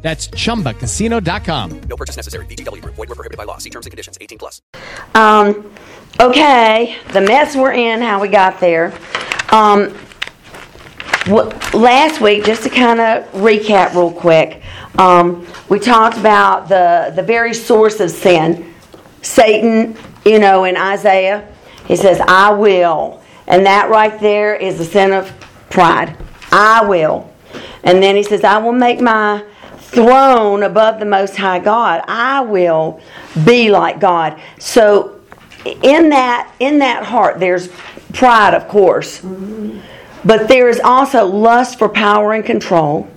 That's chumbacasino.com. No purchase necessary. VGW Group. Void were prohibited by law. See terms and conditions. 18 plus. Um, okay, the mess we're in, how we got there. Um, w- last week, just to kind of recap real quick, um, we talked about the the very source of sin, Satan. You know, in Isaiah, he says, "I will," and that right there is the sin of pride. I will, and then he says, "I will make my." Throne above the most high God. I will be like God. So in that in that heart there's pride of course. But there is also lust for power and control.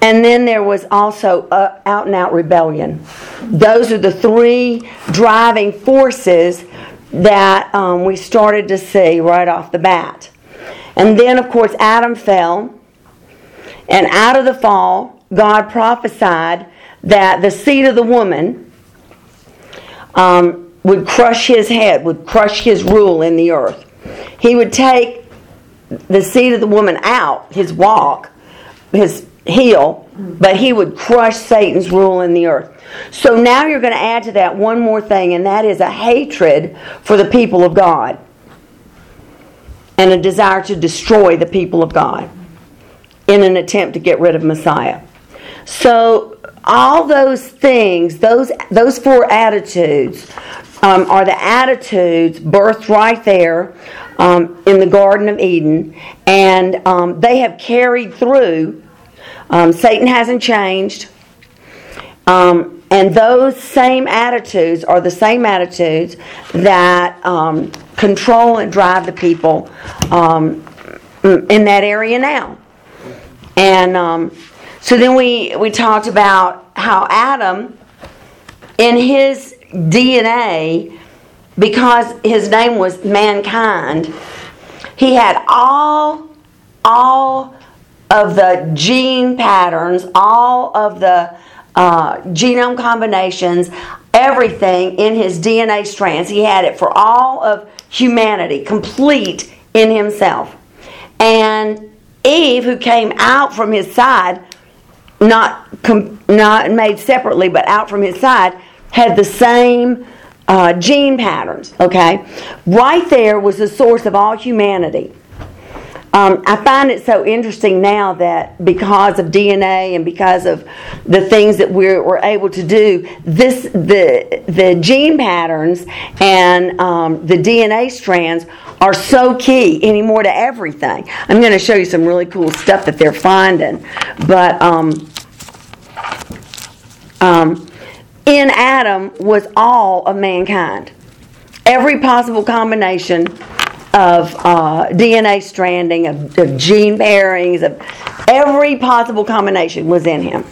And then there was also out and out rebellion. Those are the three driving forces that um, we started to see right off the bat. And then, of course, Adam fell. And out of the fall, God prophesied that the seed of the woman um, would crush his head, would crush his rule in the earth. He would take the seed of the woman out, his walk, his heel, but he would crush Satan's rule in the earth. So now you're going to add to that one more thing, and that is a hatred for the people of God and a desire to destroy the people of God in an attempt to get rid of Messiah. So all those things, those those four attitudes, um, are the attitudes birthed right there um, in the Garden of Eden, and um, they have carried through. Um, Satan hasn't changed, um, and those same attitudes are the same attitudes that um, control and drive the people in that area now, and so then we, we talked about how Adam, in his DNA, because his name was mankind, he had all, all of the gene patterns, all of the uh, genome combinations, everything in his DNA strands. He had it for all of humanity, complete in himself. And Eve, who came out from his side, not com- not made separately, but out from his side, had the same uh, gene patterns. Okay, right there was the source of all humanity. Um, I find it so interesting now that because of DNA and because of the things that we're, we're able to do, this the the gene patterns and um, the DNA strands are so key anymore to everything. I'm going to show you some really cool stuff that they're finding, but. Um, um, in Adam was all of mankind. Every possible combination of uh, DNA stranding, of, of gene pairings, of every possible combination was in him.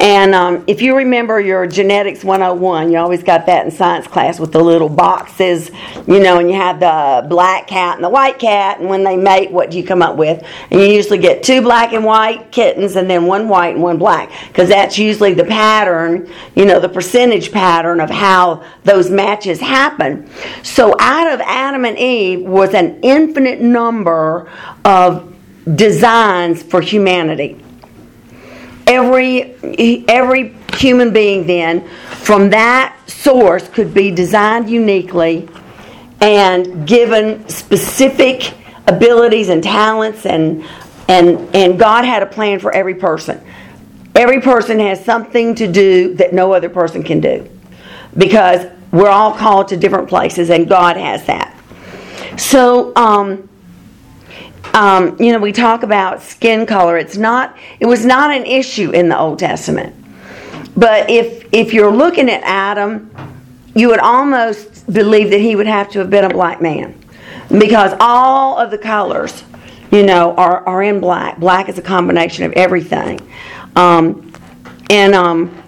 And um, if you remember your genetics 101, you always got that in science class with the little boxes, you know, and you have the black cat and the white cat, and when they mate, what do you come up with? And you usually get two black and white kittens and then one white and one black, because that's usually the pattern, you know, the percentage pattern of how those matches happen. So out of Adam and Eve was an infinite number of designs for humanity every every human being then from that source could be designed uniquely and given specific abilities and talents and and and God had a plan for every person. Every person has something to do that no other person can do. Because we're all called to different places and God has that. So um, um, you know, we talk about skin color. It's not. It was not an issue in the Old Testament. But if if you're looking at Adam, you would almost believe that he would have to have been a black man, because all of the colors, you know, are are in black. Black is a combination of everything, um, and um,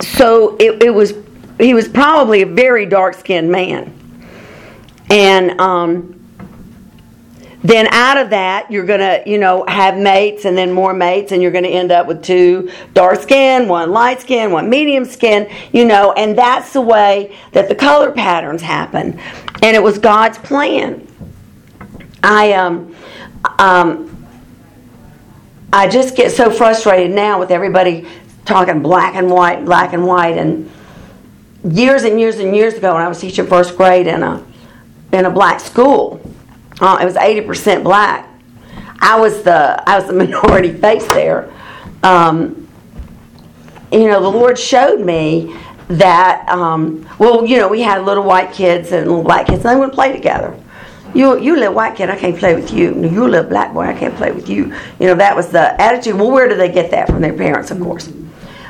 so it, it was he was probably a very dark skinned man. And um, then out of that, you're going to, you know, have mates and then more mates, and you're going to end up with two dark skin, one light skin, one medium skin, you know, and that's the way that the color patterns happen. And it was God's plan. I, um, um, I just get so frustrated now with everybody talking black and white, black and white, and years and years and years ago when I was teaching first grade in a in a black school, uh, it was eighty percent black. I was the I was the minority face there. Um, you know, the Lord showed me that. Um, well, you know, we had little white kids and little black kids, and they wouldn't play together. You, you little white kid, I can't play with you. You little black boy, I can't play with you. You know, that was the attitude. Well, where do they get that from their parents, of course?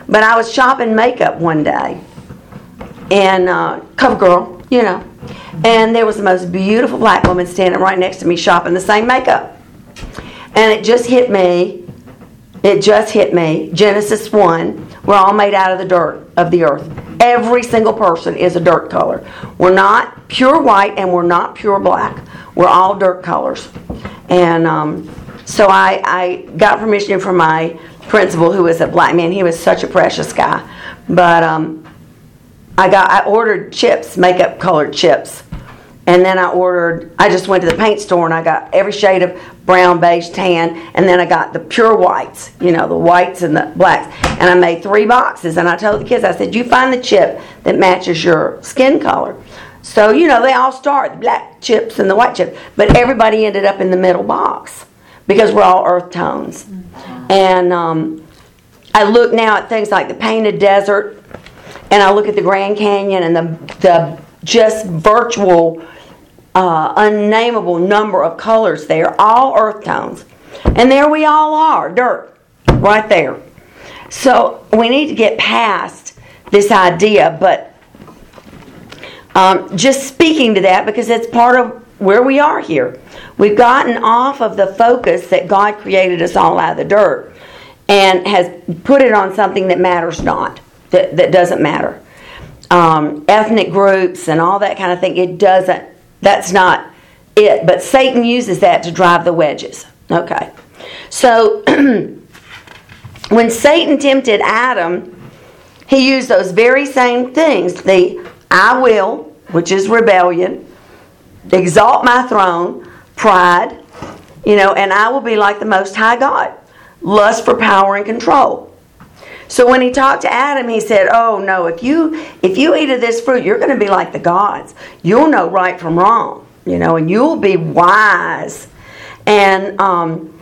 But I was shopping makeup one day, and uh, cover girl, you know, and there was the most beautiful black woman standing right next to me shopping the same makeup, and it just hit me. It just hit me. Genesis one. We're all made out of the dirt of the earth. Every single person is a dirt color. We're not pure white and we're not pure black. We're all dirt colors. And um, so I, I got permission from my principal, who was a black man. He was such a precious guy. But um, I got I ordered chips, makeup colored chips. And then I ordered, I just went to the paint store and I got every shade of brown, beige, tan, and then I got the pure whites, you know, the whites and the blacks. And I made three boxes and I told the kids, I said, you find the chip that matches your skin color. So, you know, they all start the black chips and the white chips, but everybody ended up in the middle box because we're all earth tones. And um, I look now at things like the painted desert and I look at the Grand Canyon and the, the just virtual, uh, unnameable number of colors there, all earth tones. And there we all are, dirt, right there. So we need to get past this idea, but um, just speaking to that because it's part of where we are here. We've gotten off of the focus that God created us all out of the dirt and has put it on something that matters not, that, that doesn't matter. Um, ethnic groups and all that kind of thing, it doesn't, that's not it. But Satan uses that to drive the wedges. Okay. So when Satan tempted Adam, he used those very same things the I will, which is rebellion, exalt my throne, pride, you know, and I will be like the Most High God, lust for power and control. So when he talked to Adam, he said, "Oh no, if you if you eat of this fruit, you're going to be like the gods. You'll know right from wrong, you know, and you'll be wise." And um,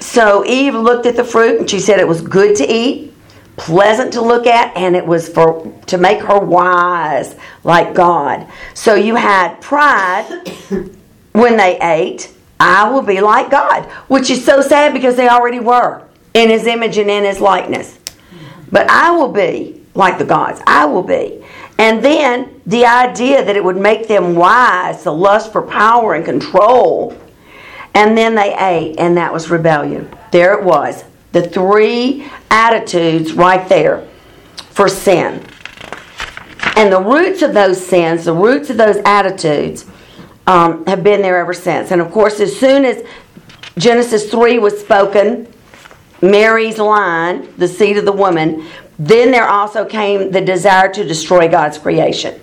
so Eve looked at the fruit and she said it was good to eat, pleasant to look at, and it was for to make her wise like God. So you had pride when they ate. I will be like God, which is so sad because they already were in His image and in His likeness. But I will be like the gods. I will be. And then the idea that it would make them wise, the lust for power and control. And then they ate, and that was rebellion. There it was. The three attitudes right there for sin. And the roots of those sins, the roots of those attitudes, um, have been there ever since. And of course, as soon as Genesis 3 was spoken, Mary's line, the seed of the woman, then there also came the desire to destroy God's creation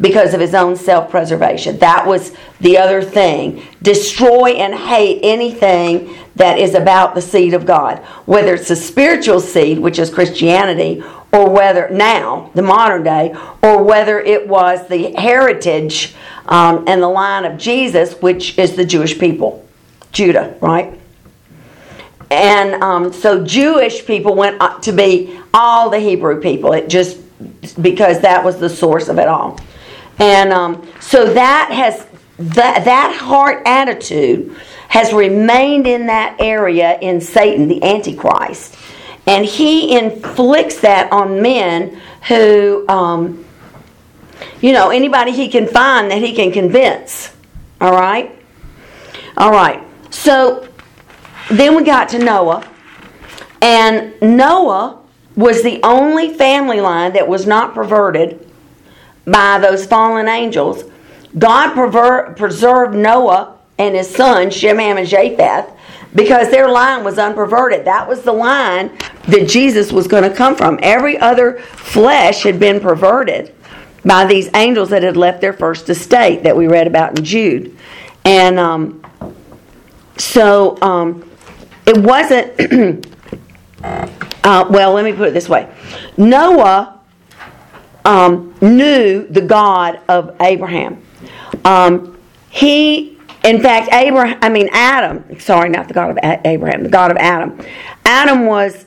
because of his own self preservation. That was the other thing. Destroy and hate anything that is about the seed of God, whether it's the spiritual seed, which is Christianity, or whether now, the modern day, or whether it was the heritage um, and the line of Jesus, which is the Jewish people, Judah, right? And um, so Jewish people went to be all the Hebrew people. It just because that was the source of it all. And um, so that has that that heart attitude has remained in that area in Satan, the Antichrist, and he inflicts that on men who, um, you know, anybody he can find that he can convince. All right, all right. So then we got to Noah, and Noah was the only family line that was not perverted by those fallen angels. God prever- preserved Noah and his sons, Shem, Ham, and Japheth, because their line was unperverted. That was the line that Jesus was going to come from. Every other flesh had been perverted by these angels that had left their first estate that we read about in Jude. And um, so um, it wasn't, uh, well, let me put it this way Noah um, knew the God of Abraham. Um, he, in fact, Abraham, I mean, Adam, sorry, not the God of Abraham, the God of Adam. Adam was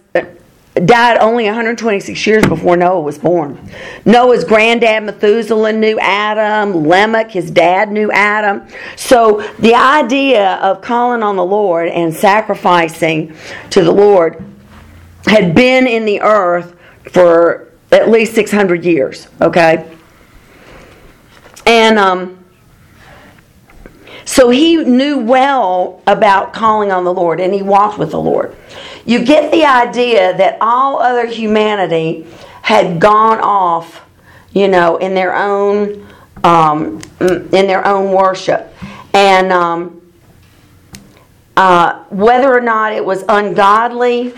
died only 126 years before Noah was born. Noah's granddad Methuselah knew Adam, Lamech, his dad knew Adam. So the idea of calling on the Lord and sacrificing to the Lord had been in the earth for at least 600 years, okay? And um, so he knew well about calling on the Lord and he walked with the Lord. You get the idea that all other humanity had gone off, you know, in their own um, in their own worship, and um, uh, whether or not it was ungodly,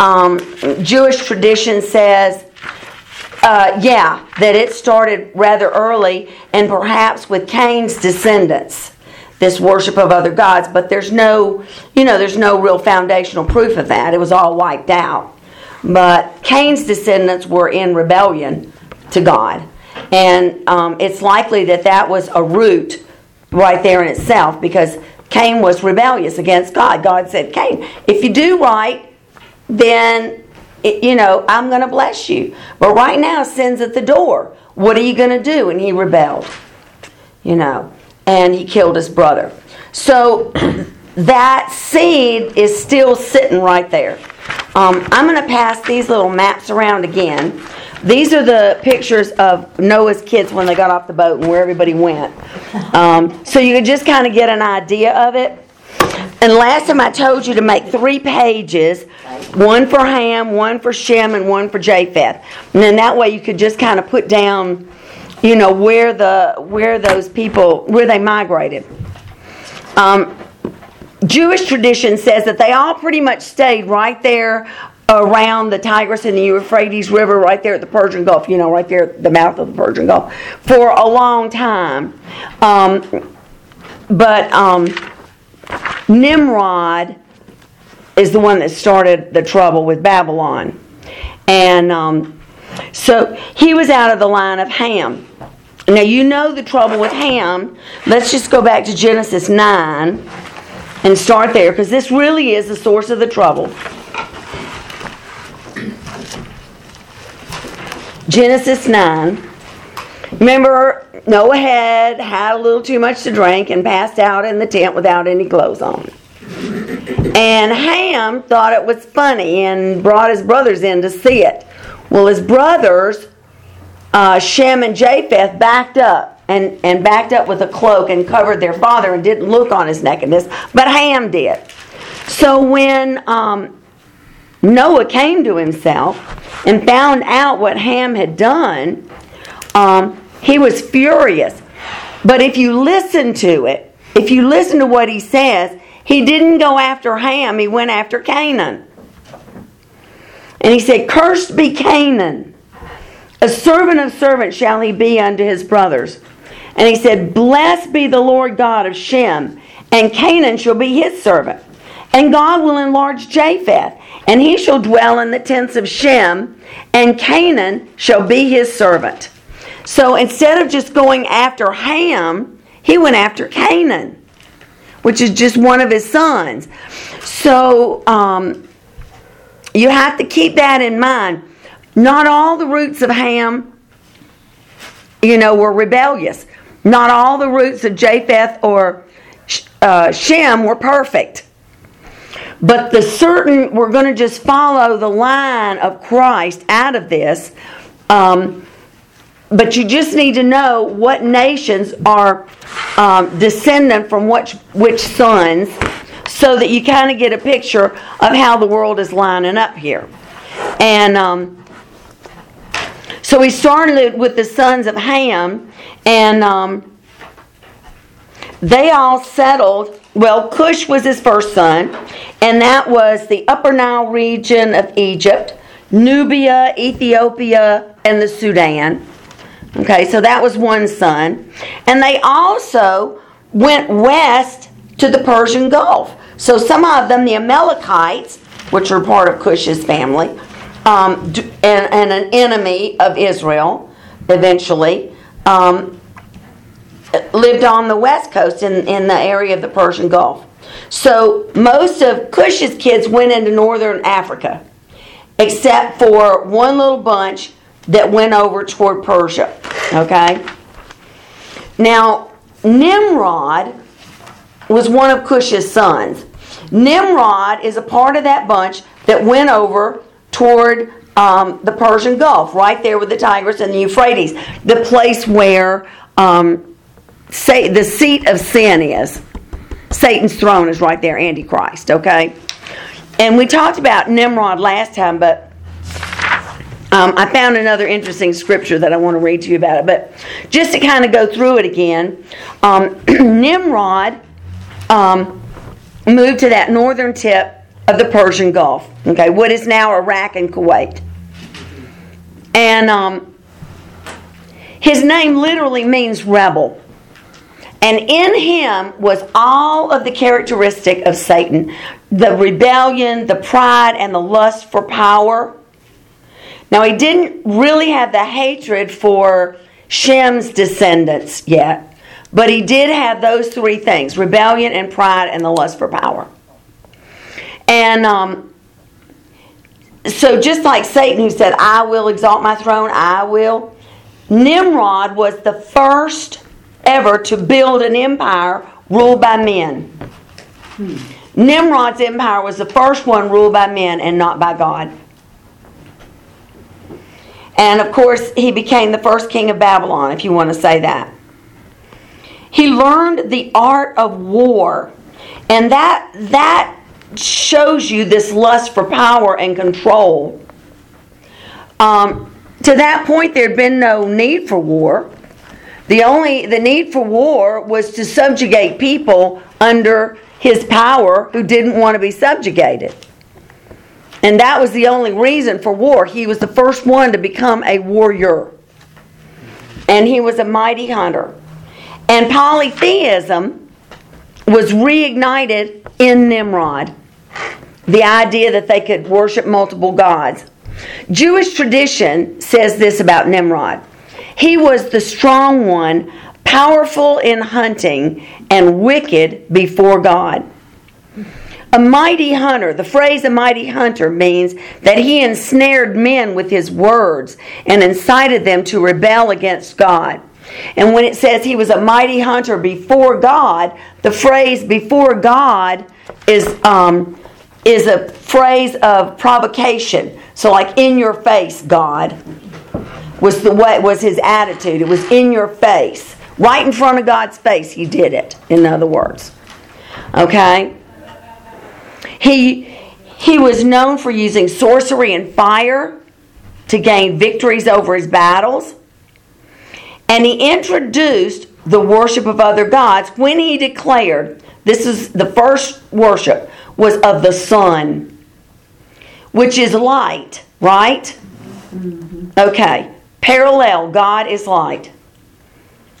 um, Jewish tradition says. Uh, yeah, that it started rather early and perhaps with Cain's descendants, this worship of other gods, but there's no, you know, there's no real foundational proof of that. It was all wiped out. But Cain's descendants were in rebellion to God. And um, it's likely that that was a root right there in itself because Cain was rebellious against God. God said, Cain, if you do right, then it, you know, I'm going to bless you. But right now, sin's at the door. What are you going to do? And he rebelled, you know, and he killed his brother. So that seed is still sitting right there. Um, I'm going to pass these little maps around again. These are the pictures of Noah's kids when they got off the boat and where everybody went. Um, so you can just kind of get an idea of it. And last time I told you to make three pages one for Ham, one for Shem, and one for Japheth. And then that way you could just kind of put down, you know, where the where those people where they migrated. Um, Jewish tradition says that they all pretty much stayed right there around the Tigris and the Euphrates River, right there at the Persian Gulf, you know, right there at the mouth of the Persian Gulf, for a long time. Um, but um, Nimrod is the one that started the trouble with Babylon. And um, so he was out of the line of Ham. Now, you know the trouble with Ham. Let's just go back to Genesis 9 and start there because this really is the source of the trouble. Genesis 9. Remember, Noah had had a little too much to drink and passed out in the tent without any clothes on. And Ham thought it was funny and brought his brothers in to see it. Well, his brothers, uh, Shem and Japheth, backed up and, and backed up with a cloak and covered their father and didn't look on his nakedness, but Ham did. So when um, Noah came to himself and found out what Ham had done, um, he was furious. But if you listen to it, if you listen to what he says, he didn't go after Ham, he went after Canaan. And he said, Cursed be Canaan. A servant of servants shall he be unto his brothers. And he said, Blessed be the Lord God of Shem, and Canaan shall be his servant. And God will enlarge Japheth, and he shall dwell in the tents of Shem, and Canaan shall be his servant. So instead of just going after Ham, he went after Canaan which is just one of his sons. So um, you have to keep that in mind. Not all the roots of Ham, you know, were rebellious. Not all the roots of Japheth or uh, Shem were perfect. But the certain, we're going to just follow the line of Christ out of this. Um, but you just need to know what nations are um, descendant from which which sons, so that you kind of get a picture of how the world is lining up here. And um, So he started with the sons of Ham, and um, they all settled. Well, Cush was his first son, and that was the Upper Nile region of Egypt, Nubia, Ethiopia, and the Sudan. Okay, so that was one son. And they also went west to the Persian Gulf. So some of them, the Amalekites, which are part of Cush's family, um, and, and, an enemy of Israel eventually, um, lived on the west coast in, in the area of the Persian Gulf. So most of Cush's kids went into northern Africa, except for one little bunch that went over toward Persia. Okay? Now, Nimrod was one of Cush's sons. Nimrod is a part of that bunch that went over toward um, the Persian Gulf, right there with the Tigris and the Euphrates, the place where um, say, the seat of sin is. Satan's throne is right there, Antichrist, okay? And we talked about Nimrod last time, but um, I found another interesting scripture that I want to read to you about it. But just to kind of go through it again, um, Nimrod um, moved to that northern tip of the Persian Gulf, okay, what is now Iraq and Kuwait. And um, his name literally means rebel. And in him was all of the characteristic of Satan the rebellion, the pride, and the lust for power. Now, he didn't really have the hatred for Shem's descendants yet. But he did have those three things rebellion and pride and the lust for power. And um, so, just like Satan, who said, I will exalt my throne, I will, Nimrod was the first ever to build an empire ruled by men. Hmm. Nimrod's empire was the first one ruled by men and not by God. And of course, he became the first king of Babylon, if you want to say that. He learned the art of war. And that that shows you this lust for power and control. Um, to that point, there had been no need for war. The only the need for war was to subjugate people under his power who didn't want to be subjugated. And that was the only reason for war. He was the first one to become a warrior. And he was a mighty hunter. And polytheism was reignited in Nimrod. The idea that they could worship multiple gods. Jewish tradition says this about Nimrod he was the strong one, powerful in hunting, and wicked before God. A mighty hunter, the phrase a mighty hunter means that he ensnared men with his words and incited them to rebel against God. And when it says he was a mighty hunter before God, the phrase before God is, um, is a phrase of provocation. So, like in your face, God was the way was his attitude. It was in your face, right in front of God's face. He did it. In other words, okay. He he was known for using sorcery and fire to gain victories over his battles. And he introduced the worship of other gods when he declared this is the first worship was of the sun, which is light, right? Mm-hmm. Okay. Parallel, God is light.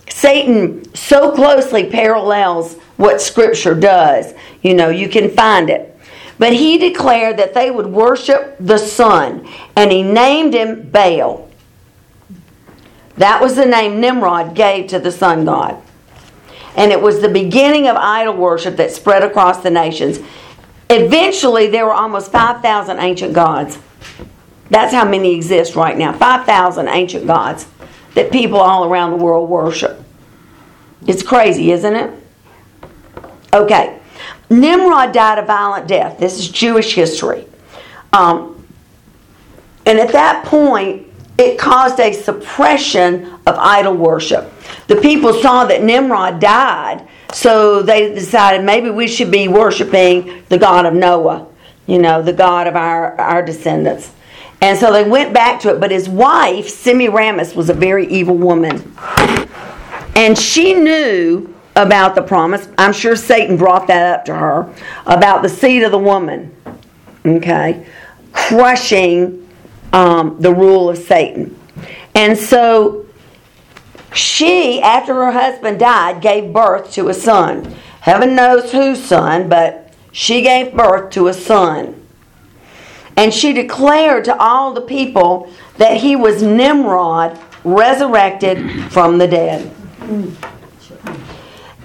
Satan so closely parallels what Scripture does. You know, you can find it. But he declared that they would worship the sun, and he named him Baal. That was the name Nimrod gave to the sun god. And it was the beginning of idol worship that spread across the nations. Eventually, there were almost 5,000 ancient gods. That's how many exist right now 5,000 ancient gods that people all around the world worship. It's crazy, isn't it? Okay. Nimrod died a violent death. This is Jewish history. Um, and at that point, it caused a suppression of idol worship. The people saw that Nimrod died, so they decided maybe we should be worshiping the God of Noah, you know, the God of our, our descendants. And so they went back to it, but his wife, Semiramis, was a very evil woman. And she knew about the promise. I'm sure Satan brought that up to her about the seed of the woman, okay, crushing um, the rule of Satan. And so she, after her husband died, gave birth to a son. Heaven knows whose son, but she gave birth to a son. And she declared to all the people that he was Nimrod, resurrected from the dead.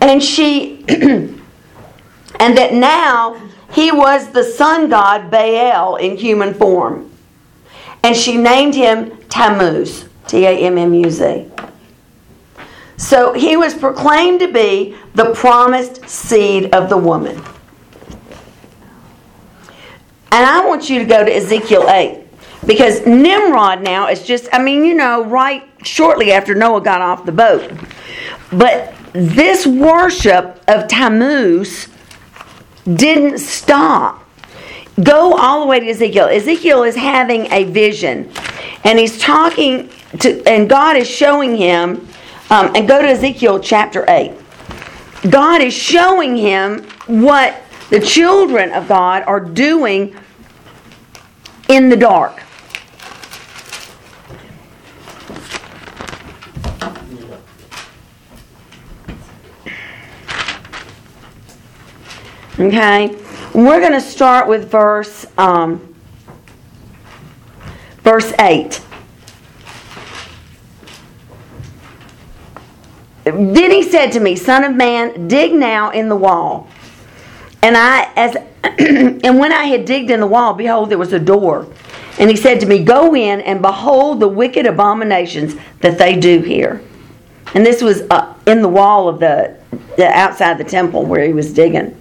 And she, and that now he was the sun god Baal in human form. And she named him Tammuz, T A M M U Z. So he was proclaimed to be the promised seed of the woman. And I want you to go to Ezekiel 8 because Nimrod now is just, I mean, you know, right shortly after Noah got off the boat. But this worship of Tammuz didn't stop. Go all the way to Ezekiel. Ezekiel is having a vision, and he's talking to, and God is showing him. Um, and go to Ezekiel chapter 8. God is showing him what the children of God are doing in the dark. Okay, we're going to start with verse um, verse eight. Then he said to me, Son of man, dig now in the wall. And I as and when I had digged in the wall, behold, there was a door. And he said to me, Go in and behold the wicked abominations that they do here. And this was uh, in the wall of the, the outside the temple where he was digging.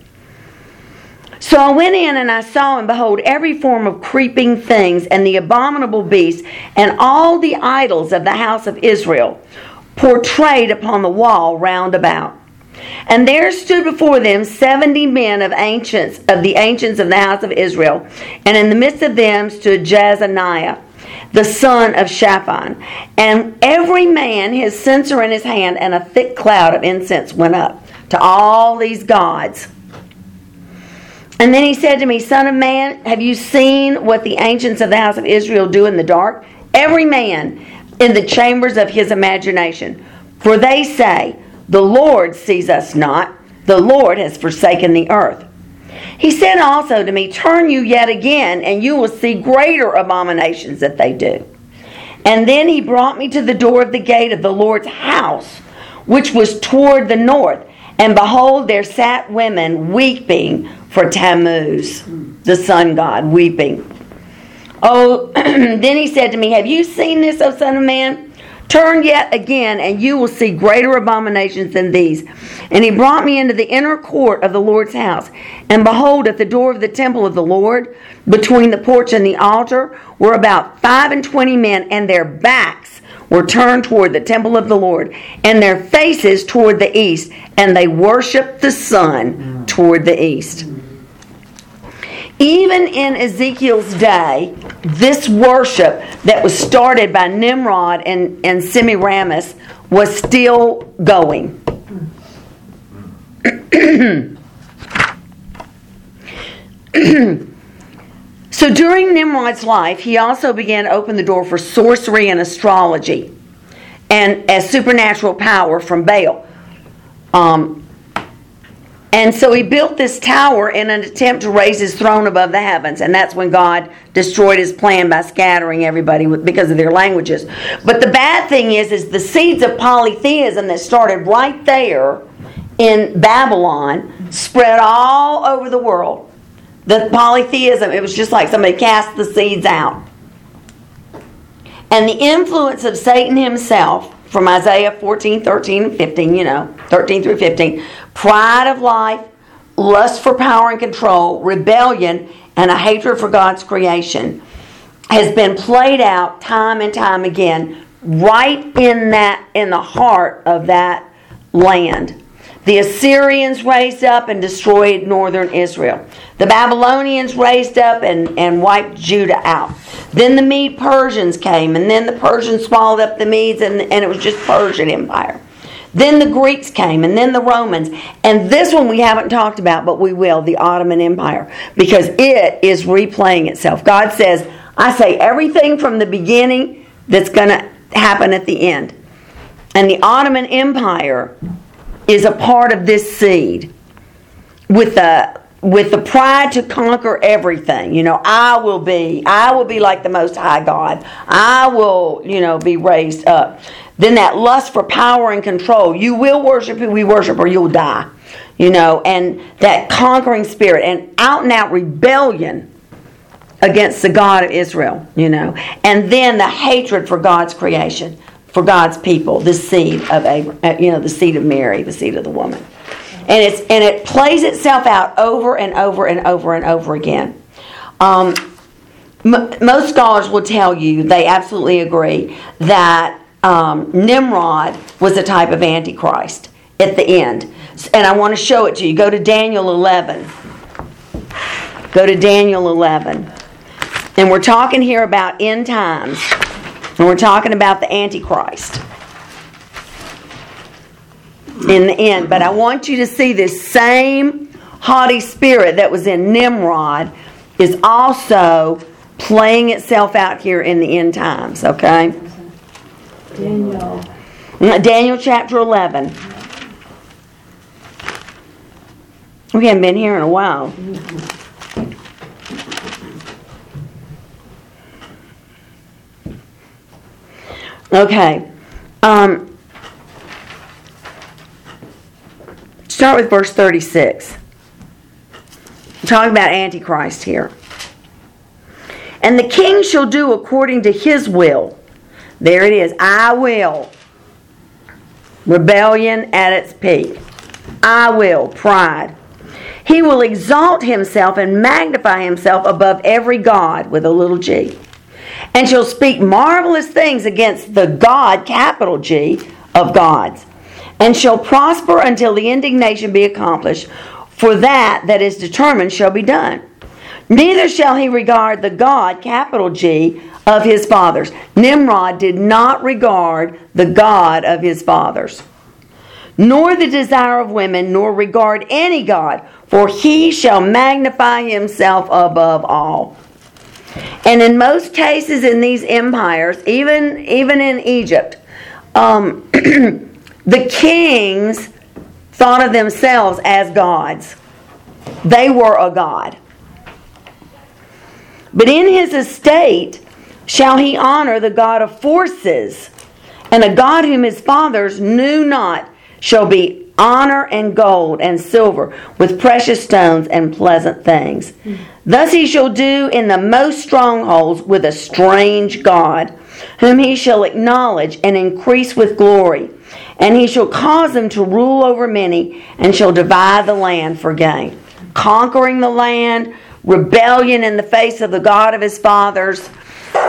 So I went in and I saw and behold every form of creeping things and the abominable beasts and all the idols of the house of Israel portrayed upon the wall round about. And there stood before them seventy men of ancients of the ancients of the house of Israel, and in the midst of them stood Jezaniah, the son of Shaphan, and every man his censer in his hand, and a thick cloud of incense went up to all these gods. And then he said to me, Son of man, have you seen what the ancients of the house of Israel do in the dark? Every man in the chambers of his imagination. For they say, The Lord sees us not, the Lord has forsaken the earth. He said also to me, Turn you yet again, and you will see greater abominations that they do. And then he brought me to the door of the gate of the Lord's house, which was toward the north. And behold, there sat women weeping for Tammuz, the sun god, weeping. Oh, then he said to me, Have you seen this, O Son of Man? Turn yet again, and you will see greater abominations than these. And he brought me into the inner court of the Lord's house. And behold, at the door of the temple of the Lord, between the porch and the altar, were about five and twenty men, and their backs were turned toward the temple of the Lord, and their faces toward the east, and they worshiped the sun toward the east. Even in Ezekiel's day, this worship that was started by Nimrod and, and Semiramis was still going. so during Nimrod's life, he also began to open the door for sorcery and astrology and as supernatural power from Baal. Um, and so he built this tower in an attempt to raise his throne above the heavens. And that's when God destroyed his plan by scattering everybody because of their languages. But the bad thing is, is the seeds of polytheism that started right there in Babylon spread all over the world. The polytheism, it was just like somebody cast the seeds out. And the influence of Satan himself from Isaiah 14, 13, and 15, you know, 13 through 15. Pride of life, lust for power and control, rebellion, and a hatred for God's creation has been played out time and time again right in that in the heart of that land The Assyrians raised up and destroyed northern Israel. The Babylonians raised up and, and wiped Judah out. Then the Mede Persians came, and then the Persians swallowed up the Medes, and, and it was just Persian Empire. Then the Greeks came, and then the Romans. And this one we haven't talked about, but we will the Ottoman Empire, because it is replaying itself. God says, I say everything from the beginning that's going to happen at the end. And the Ottoman Empire is a part of this seed with the with the pride to conquer everything. You know, I will be, I will be like the most high God. I will, you know, be raised up. Then that lust for power and control. You will worship who we worship or you'll die. You know, and that conquering spirit and out and out rebellion against the God of Israel, you know. And then the hatred for God's creation, for God's people, the seed of Abraham, uh, you know, the seed of Mary, the seed of the woman and it's and it plays itself out over and over and over and over again. Um, m- most scholars will tell you they absolutely agree that um, Nimrod was a type of antichrist at the end, and I want to show it to you. Go to Daniel 11. Go to Daniel 11. And we're talking here about end times. And we're talking about the Antichrist in the end. But I want you to see this same haughty spirit that was in Nimrod is also playing itself out here in the end times, okay? Daniel. Daniel chapter 11. We haven't been here in a while. Okay. Um, start with verse 36. I'm talking about Antichrist here. And the king shall do according to his will. There it is. I will. Rebellion at its peak. I will. Pride. He will exalt himself and magnify himself above every God with a little g. And shall speak marvelous things against the God, capital G, of gods. And shall prosper until the indignation be accomplished. For that that is determined shall be done. Neither shall he regard the God, capital G, of his fathers. Nimrod did not regard the God of his fathers, nor the desire of women, nor regard any God, for he shall magnify himself above all. And in most cases in these empires, even, even in Egypt, um, the kings thought of themselves as gods. They were a god. But in his estate shall he honor the God of forces, and a God whom his fathers knew not shall be honor and gold and silver with precious stones and pleasant things. Thus he shall do in the most strongholds with a strange God, whom he shall acknowledge and increase with glory. And he shall cause them to rule over many, and shall divide the land for gain. Conquering the land, rebellion in the face of the God of his fathers,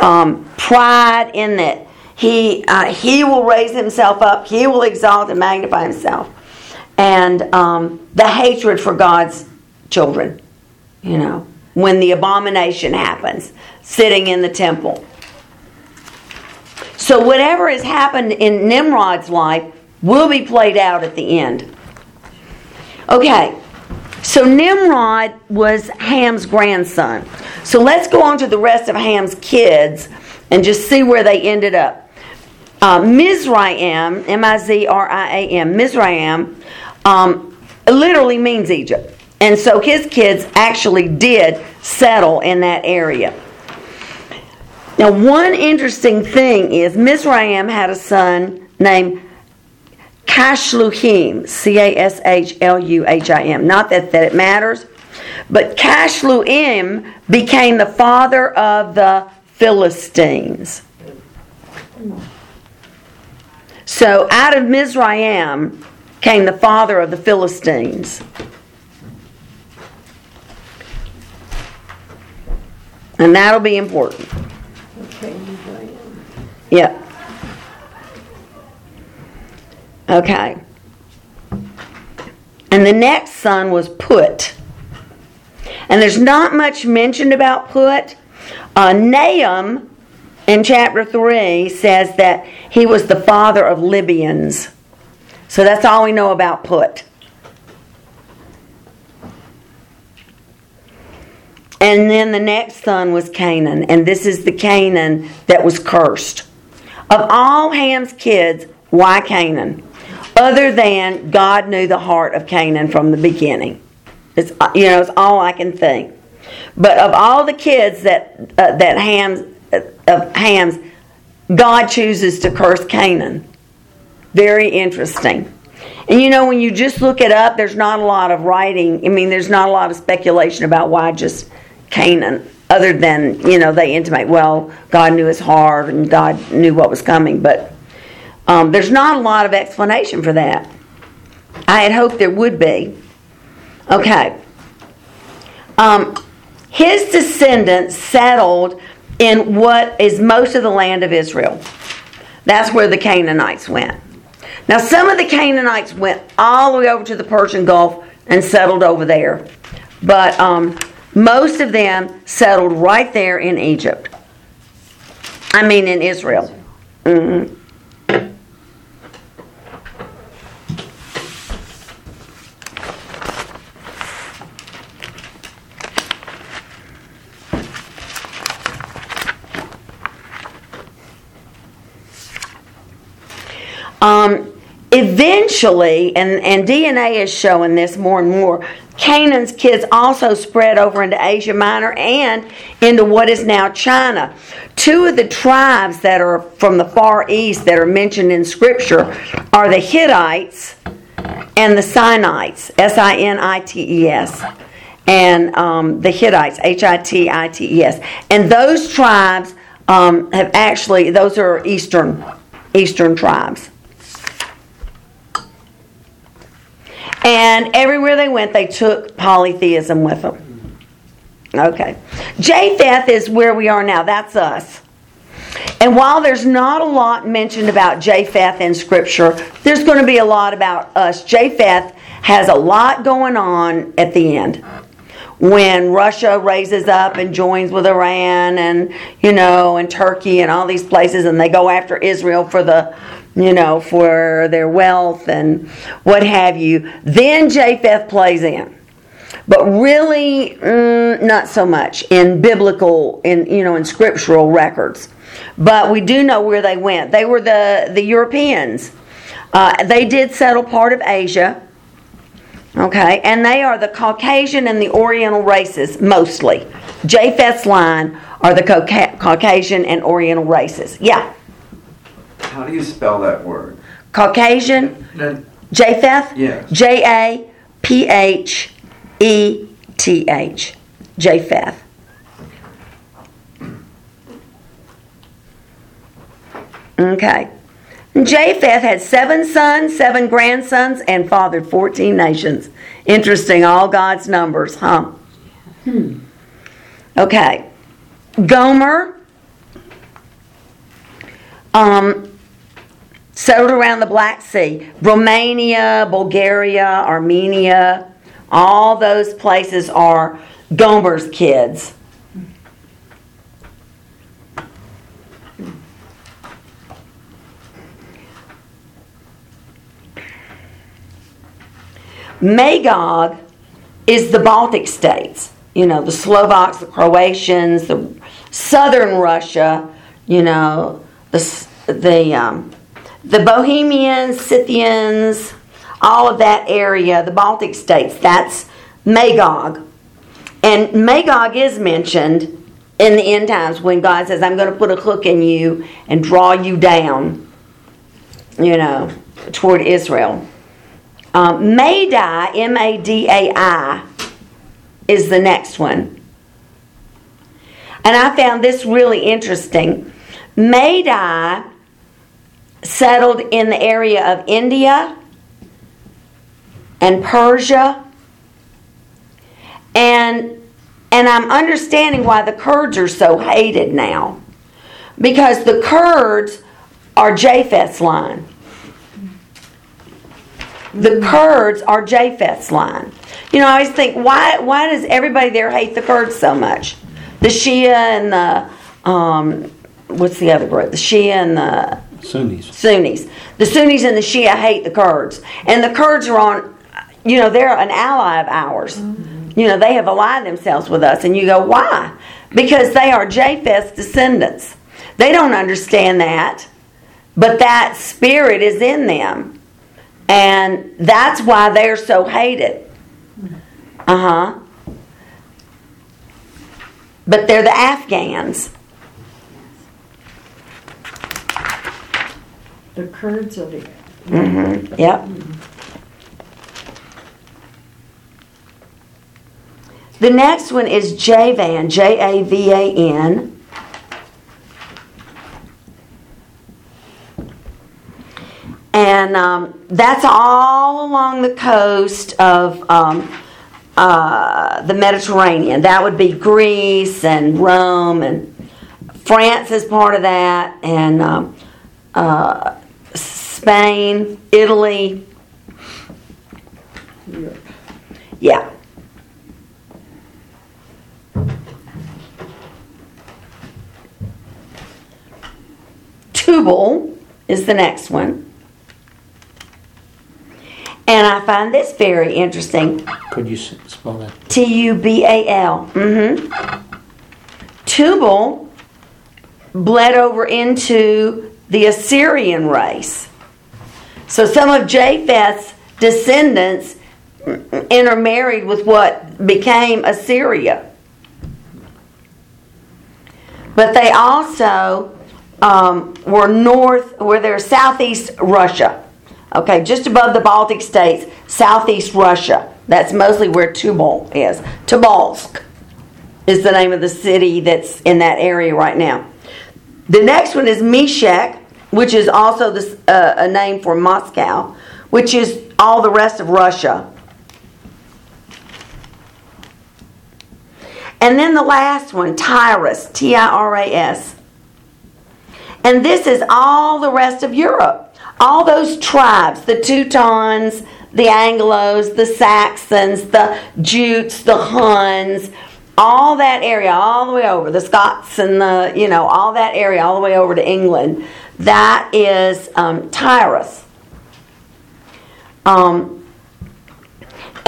um, pride in that he uh, he will raise himself up, he will exalt and magnify himself, and um, the hatred for God's children. You know, when the abomination happens, sitting in the temple. So whatever has happened in Nimrod's life will be played out at the end. Okay, so Nimrod was Ham's grandson. So let's go on to the rest of Ham's kids and just see where they ended up. Uh, Mizraim, M I Z R I A M, Mizraim, um, literally means Egypt. And so his kids actually did settle in that area. Now, one interesting thing is Mizraim had a son named Cashluhim, C A S H L U H I M. Not that, that it matters, but Cashluhim became the father of the Philistines. So out of Mizraim came the father of the Philistines. And that'll be important. Yep. Okay. And the next son was Put. And there's not much mentioned about Put. Uh, Nahum in chapter 3 says that he was the father of Libyans. So that's all we know about Put. And then the next son was Canaan, and this is the Canaan that was cursed. Of all Ham's kids, why Canaan? Other than God knew the heart of Canaan from the beginning. It's you know it's all I can think. But of all the kids that uh, that Ham's uh, of Ham's, God chooses to curse Canaan. Very interesting. And you know when you just look it up, there's not a lot of writing. I mean, there's not a lot of speculation about why just Canaan, other than, you know, they intimate, well, God knew his heart and God knew what was coming, but um, there's not a lot of explanation for that. I had hoped there would be. Okay. Um, his descendants settled in what is most of the land of Israel. That's where the Canaanites went. Now, some of the Canaanites went all the way over to the Persian Gulf and settled over there. But um, most of them settled right there in Egypt. I mean, in Israel. Mm-hmm. Um, eventually, and, and DNA is showing this more and more, Canaan's kids also spread over into Asia Minor and into what is now China. Two of the tribes that are from the Far East that are mentioned in Scripture are the Hittites and the Sinites, S I N I T E S, and um, the Hittites, H I T I T E S. And those tribes um, have actually, those are Eastern, Eastern tribes. And everywhere they went, they took polytheism with them. Okay. Japheth is where we are now. That's us. And while there's not a lot mentioned about Japheth in Scripture, there's going to be a lot about us. Japheth has a lot going on at the end. When Russia raises up and joins with Iran and, you know, and Turkey and all these places, and they go after Israel for the you know, for their wealth and what have you. Then Japheth plays in. But really, mm, not so much in biblical, in you know, in scriptural records. But we do know where they went. They were the the Europeans. Uh, they did settle part of Asia. Okay, and they are the Caucasian and the Oriental races mostly. Japheth's line are the Cauca- Caucasian and Oriental races. Yeah. How do you spell that word? Caucasian, Then- Japheth, Yes. J A P H E T H, Japheth. Okay. Japheth had seven sons, seven grandsons, and fathered 14 nations. Interesting, all God's numbers, huh? Hmm. Okay. Gomer um, settled around the Black Sea. Romania, Bulgaria, Armenia, all those places are Gomer's kids. Magog is the Baltic states. You know, the Slovaks, the Croatians, the southern Russia, you know, the, the, um, the Bohemians, Scythians, all of that area, the Baltic states, that's Magog. And Magog is mentioned in the end times when God says, I'm going to put a hook in you and draw you down, you know, toward Israel. Um, Madai, M A D A I, is the next one. And I found this really interesting. Madai settled in the area of India and Persia. And and I'm understanding why the Kurds are so hated now. Because the Kurds are Japheth's line. The Kurds are Japheth's line. You know, I always think, why why does everybody there hate the Kurds so much? The Shia and the um, what's the other group? The Shia and the Sunnis. Sunnis. The Sunnis and the Shia hate the Kurds, and the Kurds are on. You know, they're an ally of ours. You know, they have allied themselves with us, and you go, why? Because they are Japheth's descendants. They don't understand that, but that spirit is in them, and that's why they're so hated. Uh huh. But they're the Afghans. The Kurds are the, Mm-hmm. Yep. The next one is Javan, J A V A N. And um, that's all along the coast of um, uh, the Mediterranean. That would be Greece and Rome, and France is part of that, and um, uh, Spain, Italy. Europe. Yeah. Tubal is the next one. And I find this very interesting. Could you spell that? T U B A L. Mm-hmm. Tubal bled over into the Assyrian race. So some of Japheth's descendants intermarried with what became Assyria. But they also um, were north, were they're southeast Russia. Okay, just above the Baltic states, southeast Russia. That's mostly where Tubal is. Tobolsk is the name of the city that's in that area right now. The next one is Meshech, which is also this, uh, a name for Moscow, which is all the rest of Russia. And then the last one, Tiras, T I R A S. And this is all the rest of Europe. All those tribes, the Teutons, the Anglos, the Saxons, the Jutes, the Huns, all that area, all the way over, the Scots and the, you know, all that area, all the way over to England. That is um, Tiras. Um,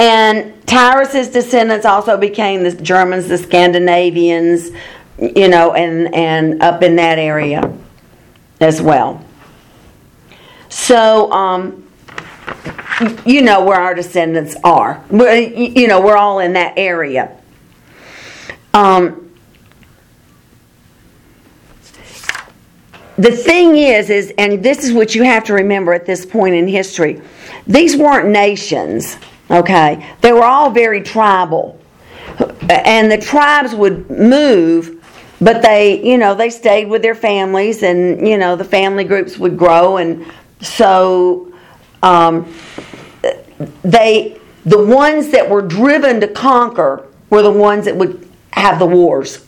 and Tiras's descendants also became the Germans, the Scandinavians, you know, and, and up in that area as well. So, um, you know where our descendants are. We're, you know, we're all in that area. Um, the thing is, is, and this is what you have to remember at this point in history, these weren't nations. Okay, they were all very tribal, and the tribes would move, but they, you know, they stayed with their families, and you know, the family groups would grow, and so um, they, the ones that were driven to conquer, were the ones that would have the wars.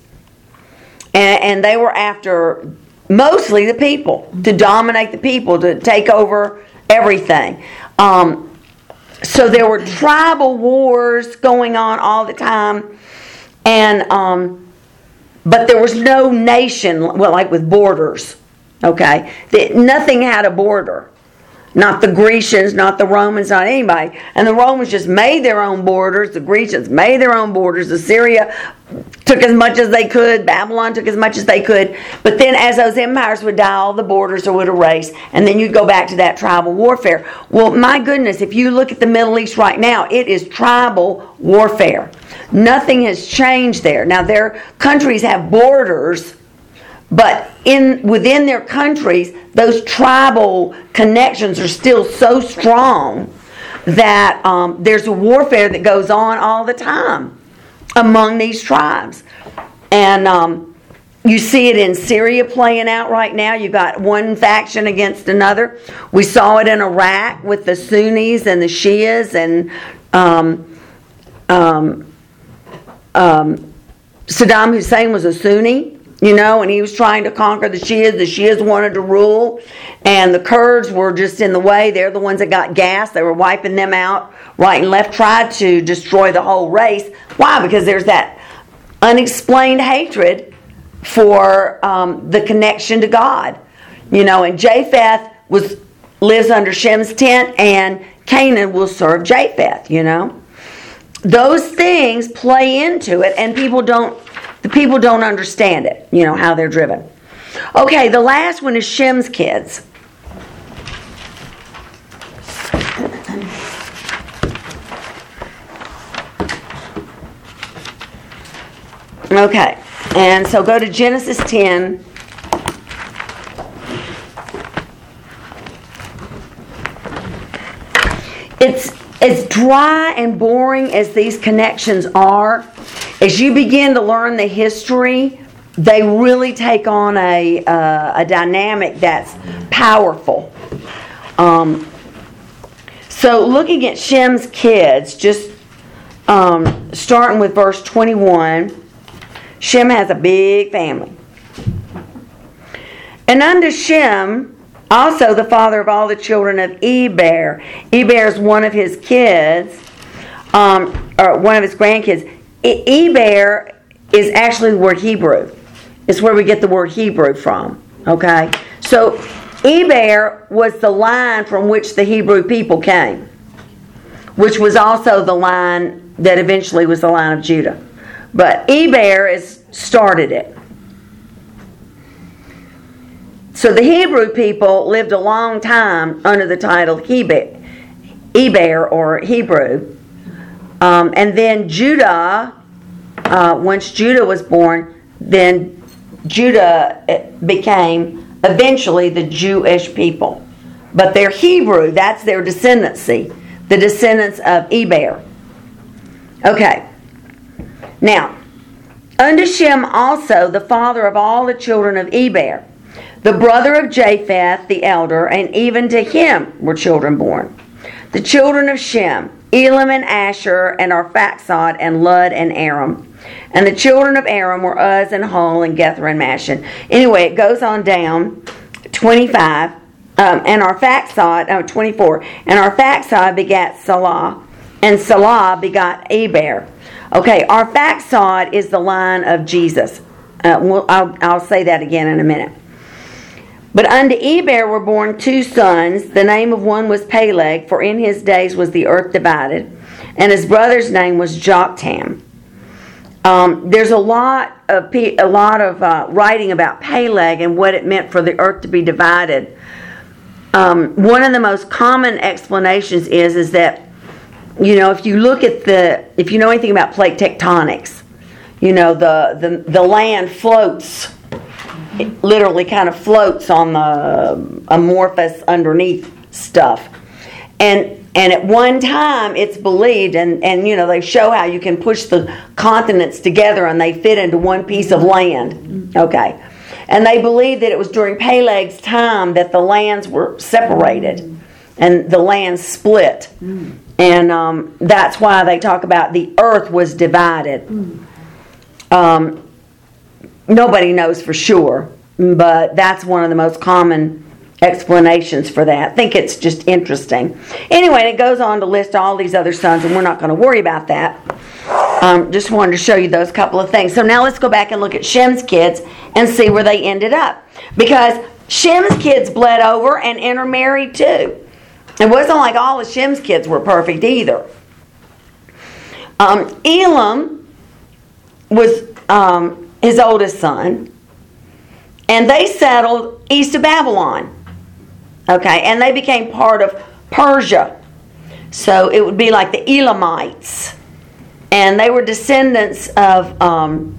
And, and they were after mostly the people to dominate the people to take over everything um, so there were tribal wars going on all the time and um, but there was no nation well like with borders okay that nothing had a border not the Grecians, not the Romans, not anybody. And the Romans just made their own borders. The Grecians made their own borders. Assyria took as much as they could. Babylon took as much as they could. But then, as those empires would die, all the borders would erase. And then you'd go back to that tribal warfare. Well, my goodness, if you look at the Middle East right now, it is tribal warfare. Nothing has changed there. Now, their countries have borders but in within their countries those tribal connections are still so strong that um, there's a warfare that goes on all the time among these tribes and um, you see it in Syria playing out right now. You got one faction against another. We saw it in Iraq with the Sunnis and the Shias, and um, um, um, Saddam Hussein was a Sunni you know, and he was trying to conquer the Shias. The Shias wanted to rule, and the Kurds were just in the way. They're the ones that got gas. They were wiping them out right and left, tried to destroy the whole race. Why? Because there's that unexplained hatred for um, the connection to God. You know, and Japheth was lives under Shem's tent, and Canaan will serve Japheth. You know, those things play into it, and people don't. The people don't understand it. You know how they're driven. Okay, the last one is Shem's kids. Okay, and so go to Genesis 10. It's as dry and boring as these connections are. As you begin to learn the history, they really take on a, uh, a dynamic that's powerful. Um, so, looking at Shem's kids, just um, starting with verse 21, Shem has a big family. And unto Shem, also the father of all the children of Eber. Eber is one of his kids, um, or one of his grandkids. Eber is actually the word Hebrew. It's where we get the word Hebrew from. Okay? So Eber was the line from which the Hebrew people came, which was also the line that eventually was the line of Judah. But Eber is started it. So the Hebrew people lived a long time under the title Heber, Eber or Hebrew. Um, and then Judah, uh, once Judah was born, then Judah eh, became eventually the Jewish people. But they're Hebrew, that's their descendancy, the descendants of Eber. Okay. Now, unto Shem also, the father of all the children of Eber, the brother of Japheth, the elder, and even to him were children born. The children of Shem, Elam and Asshur, and Arphaxad, and Lud and Aram. And the children of Aram were Uz and Hul and Gether and Mashen. Anyway, it goes on down, 25. Um, and Arphaxad, oh, 24. And Arphaxad begat Salah, and Salah begot Eber. Okay, Arphaxad is the line of Jesus. Uh, we'll, I'll, I'll say that again in a minute. But unto Eber were born two sons. The name of one was Peleg, for in his days was the earth divided, and his brother's name was Joktan. Um, there's a lot of a lot of uh, writing about Peleg and what it meant for the earth to be divided. Um, one of the most common explanations is is that you know if you look at the if you know anything about plate tectonics, you know the the, the land floats it literally kind of floats on the amorphous underneath stuff. And and at one time it's believed and, and you know they show how you can push the continents together and they fit into one piece of land. Okay. And they believe that it was during Peleg's time that the lands were separated and the lands split. And um, that's why they talk about the earth was divided. Um, nobody knows for sure, but that's one of the most common explanations for that. I think it's just interesting. Anyway, it goes on to list all these other sons, and we're not going to worry about that. Um, just wanted to show you those couple of things. So now let's go back and look at Shem's kids and see where they ended up. Because Shem's kids bled over and intermarried too. It wasn't like all of Shem's kids were perfect either. Um, Elam was um, his oldest son, and they settled east of Babylon. Okay, and they became part of Persia. So it would be like the Elamites, and they were descendants of um,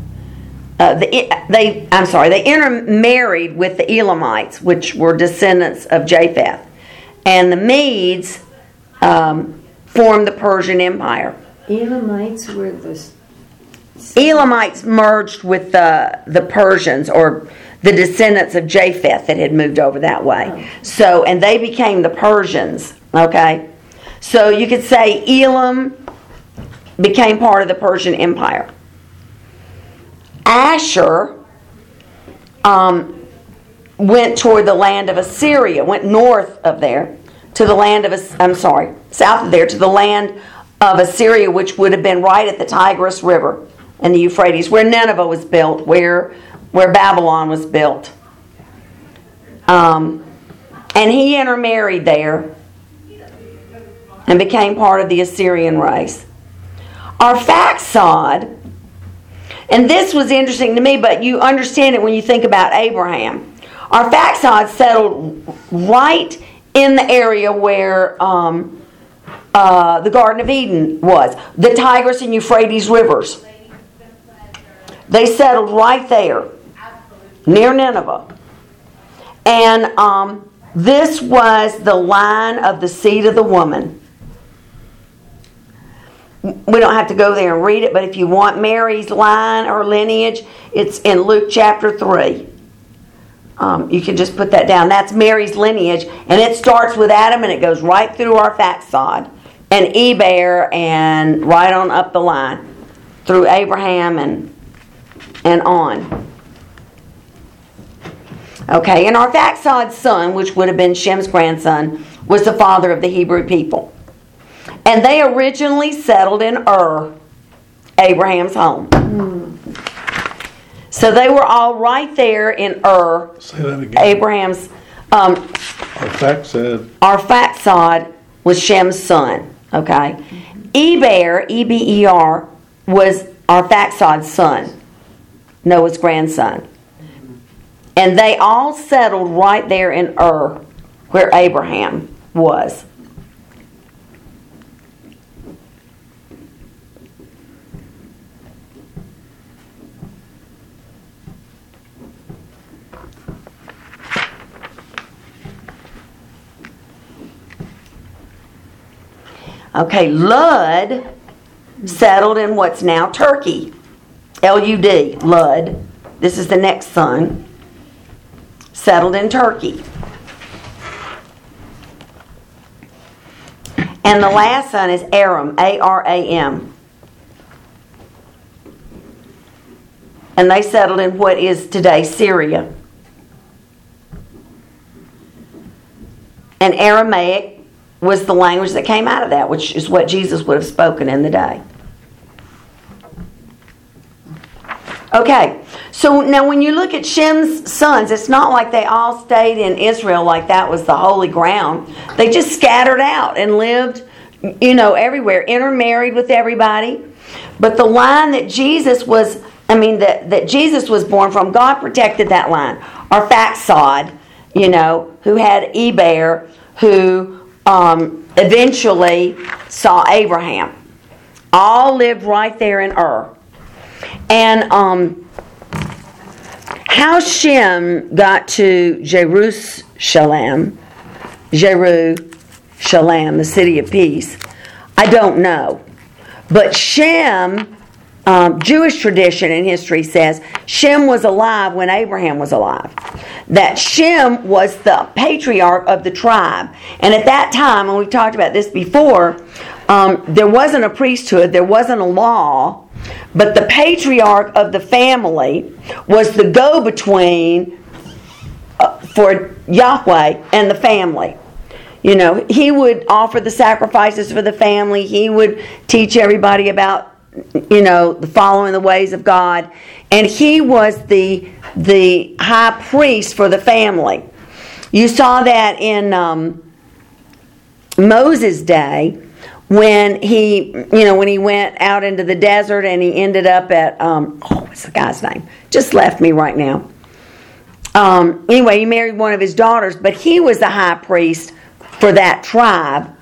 uh, the they. I'm sorry, they intermarried with the Elamites, which were descendants of Japheth, and the Medes um, formed the Persian Empire. Elamites were the Elamites merged with the the Persians or the descendants of Japheth that had moved over that way. So and they became the Persians, okay? So you could say Elam became part of the Persian Empire. Asshur um, went toward the land of Assyria, went north of there to the land of, I'm sorry, south of there to the land of Assyria, which would have been right at the Tigris River and the Euphrates, where Nineveh was built, where, where Babylon was built. Um, and he intermarried there and became part of the Assyrian race. Arphaxad, and this was interesting to me, but you understand it when you think about Abraham. Arphaxad settled right in the area where um, uh, the Garden of Eden was, the Tigris and Euphrates rivers. They settled right there, near Nineveh. And um, this was the line of the seed of the woman. We don't have to go there and read it, but if you want Mary's line or lineage, it's in Luke chapter 3. Um, you can just put that down. That's Mary's lineage, and it starts with Adam and it goes right through Arphaxad and Eber and right on up the line through Abraham and and on. Okay, and Arphaxad's son, which would have been Shem's grandson, was the father of the Hebrew people. And they originally settled in Ur, Abraham's home. So they were all right there in Ur, Say that again. Abraham's. Um, said, Arphaxad was Shem's son. Okay, Eber, E B E R, was Arphaxad's son, Noah's grandson, and they all settled right there in Ur, where Abraham was. Okay, Lud settled in what's now Turkey. L U D, Lud. This is the next son. Settled in Turkey. And the last son is Aram, A R A M. And they settled in what is today Syria. And Aramaic was the language that came out of that, which is what Jesus would have spoken in the day. Okay, so now when you look at Shem's sons, it's not like they all stayed in Israel like that was the holy ground. They just scattered out and lived, you know, everywhere, intermarried with everybody. But the line that Jesus was, I mean, that, that Jesus was born from, God protected that line. Arphaxad, you know, who had Eber, who um, eventually saw Abraham. All lived right there in Ur. And um, how Shem got to Jerusalem, Jerusalem, the city of peace, I don't know. But Shem, um, Jewish tradition and history says Shem was alive when Abraham was alive. That Shem was the patriarch of the tribe. And at that time, and we've talked about this before, um, there wasn't a priesthood, there wasn't a law, but the patriarch of the family was the go between uh, for Yahweh and the family. You know, he would offer the sacrifices for the family. He would teach everybody about, you know, the following the ways of God, and he was the the high priest for the family. You saw that in um, Moses' day when he, you know, when he went out into the desert and he ended up at, um, oh, what's the guy's name? Just left me right now. Um, anyway, he married one of his daughters, but he was the high priest for that tribe.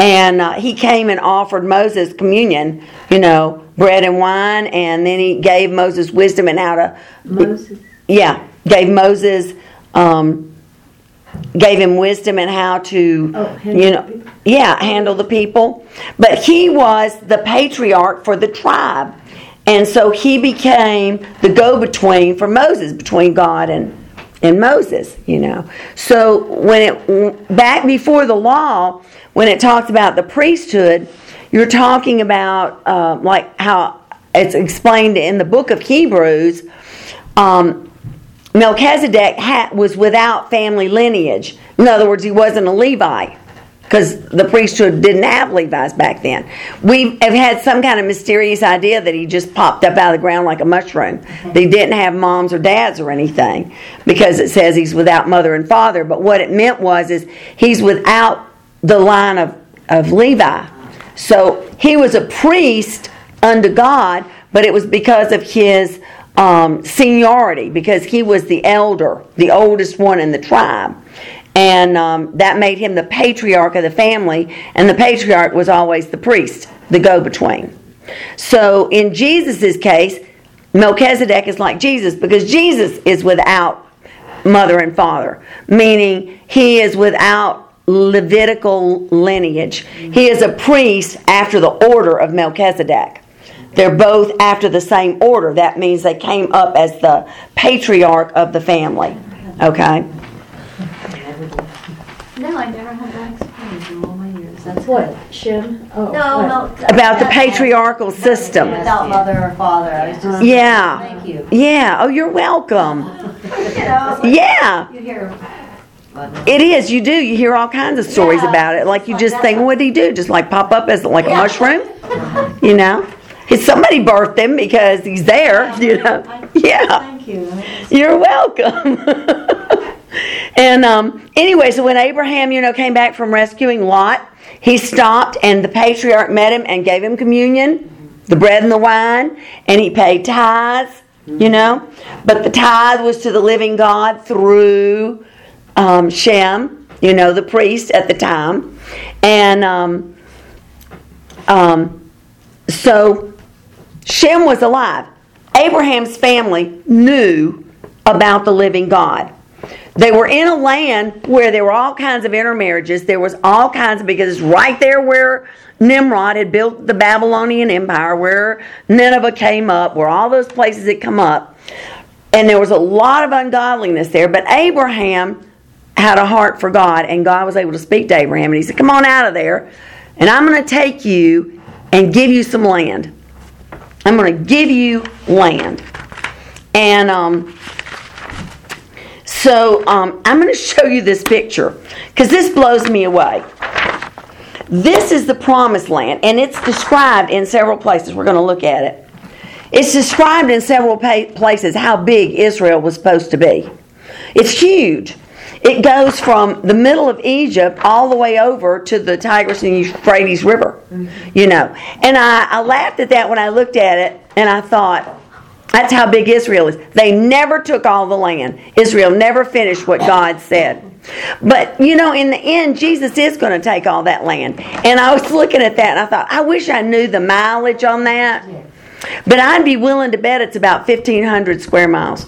And uh, he came and offered Moses communion, you know, bread and wine, and then he gave Moses wisdom and how to. Moses. Yeah, gave Moses, um, gave him wisdom and how to, Oh, you know, yeah, handle the people. But he was the patriarch for the tribe. And so he became the go between for Moses, between God and, and Moses, you know. So when it, back before the law, when it talks about the priesthood, you're talking about uh, like how it's explained in the book of Hebrews. Um, Melchizedek ha- was without family lineage. In other words, he wasn't a Levi because the priesthood didn't have Levites back then. We have had some kind of mysterious idea that he just popped up out of the ground like a mushroom. Mm-hmm. They didn't have moms or dads or anything because it says he's without mother and father. But what it meant was is he's without the line of, of Levi. So he was a priest unto God, but it was because of his um, seniority, because he was the elder, the oldest one in the tribe. And um, that made him the patriarch of the family, and the patriarch was always the priest, the go between. So in Jesus' case, Melchizedek is like Jesus because Jesus is without mother and father, meaning he is without Levitical lineage. He is a priest after the order of Melchizedek. They're both after the same order. That means they came up as the patriarch of the family. Okay? No, I never had that experience in all my years. That's What, Shem? Oh, No, what? no. About the patriarchal system. Without mother or father. I was just. Yeah. Thank you. Yeah. Oh, you're welcome. You know, Yeah. you hear. It is. You do. You hear all kinds of stories Yeah. about it. Like you just think, what did he do? Just like pop up as like a mushroom? You know? Somebody birthed him because he's there. You know? Yeah. Thank you. You're welcome. and um, anyway, so when Abraham, you know, came back from rescuing Lot, he stopped and the patriarch met him and gave him communion, the bread and the wine, and he paid tithes, you know. But the tithe was to the living God through um, Shem, you know, the priest at the time. And um, um, so Shem was alive. Abraham's family knew about the living God. They were in a land where there were all kinds of intermarriages. There was all kinds of, because it's right there where Nimrod had built the Babylonian Empire, where Nineveh came up, where all those places had come up. And there was a lot of ungodliness there. But Abraham had a heart for God, and God was able to speak to Abraham. And he said, Come on out of there, and I'm going to take you and give you some land. I'm going to give you land. And um, so um, I'm going to show you this picture because this blows me away. This is the promised land, and it's described in several places. We're going to look at it. It's described in several places how big Israel was supposed to be. It's huge. It goes from the middle of Egypt all the way over to the Tigris and Euphrates River, you know. And I, I laughed at that when I looked at it, and I thought, that's how big Israel is. They never took all the land. Israel never finished what God said. But, you know, in the end, Jesus is going to take all that land. And I was looking at that and I thought, I wish I knew the mileage on that. But I'd be willing to bet it's about 1,500 square miles.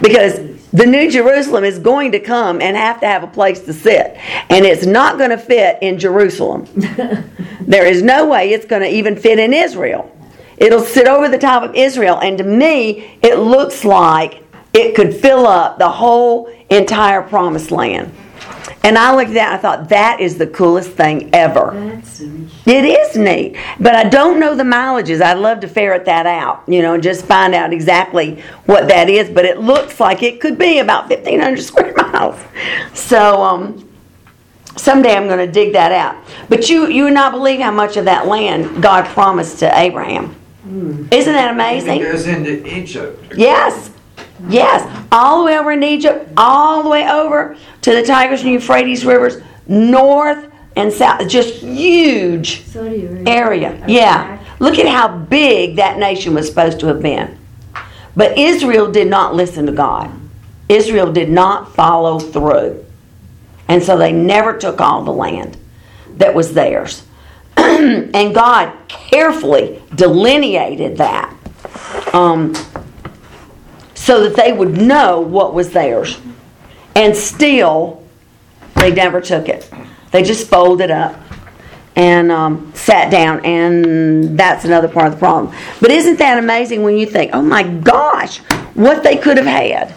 Because the New Jerusalem is going to come and have to have a place to sit. And it's not going to fit in Jerusalem. there is no way it's going to even fit in Israel. It'll sit over the top of Israel. And to me, it looks like it could fill up the whole entire promised land. And I looked at that and I thought, that is the coolest thing ever. It is neat, but I don't know the mileages. I'd love to ferret that out, you know, just find out exactly what that is. But it looks like it could be about 1,500 square miles. So, um, someday I'm going to dig that out. But you, you would not believe how much of that land God promised to Abraham. Isn't that It amazing? goes into Egypt. Yes. Yes. All the way over in Egypt, all the way over to the Tigris and Euphrates rivers, north and south. Just huge area. Yeah. Look at how big that nation was supposed to have been. But Israel did not listen to God. Israel did not follow through. And so they never took all the land that was theirs. and God carefully delineated that um, so that they would know what was theirs. And still, they never took it. They just folded up and um, sat down, and that's another part of the problem. But isn't that amazing when you think, oh my gosh, what they could have had?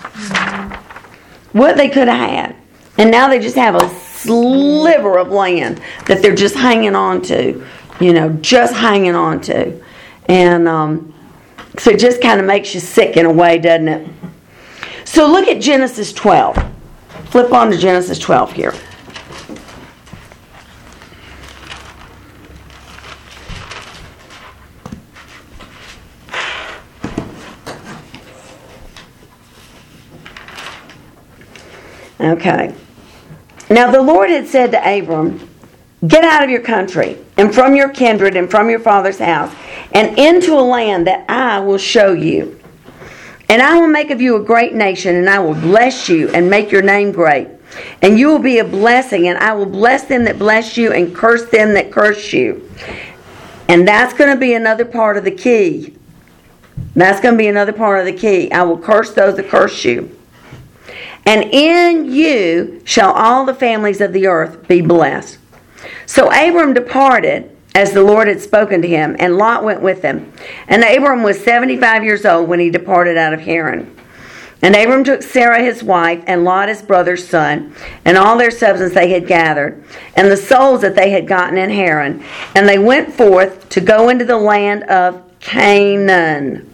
What they could have had. And now they just have a sliver of land that they're just hanging on to, you know, just hanging on to. And um, so it just kind of makes you sick in a way, doesn't it? So look at Genesis 12. Flip on to Genesis 12 here. Okay. Now the Lord had said to Abram, Get out of your country and from your kindred and from your father's house and into a land that I will show you. And I will make of you a great nation, and I will bless you and make your name great. And you will be a blessing, and I will bless them that bless you and curse them that curse you. And that's going to be another part of the key. That's going to be another part of the key. I will curse those that curse you. And in you shall all the families of the earth be blessed. So Abram departed as the Lord had spoken to him, and Lot went with him. And Abram was 75 years old when he departed out of Haran. And Abram took Sarah his wife, and Lot his brother's son, and all their substance they had gathered, and the souls that they had gotten in Haran. And they went forth to go into the land of Canaan.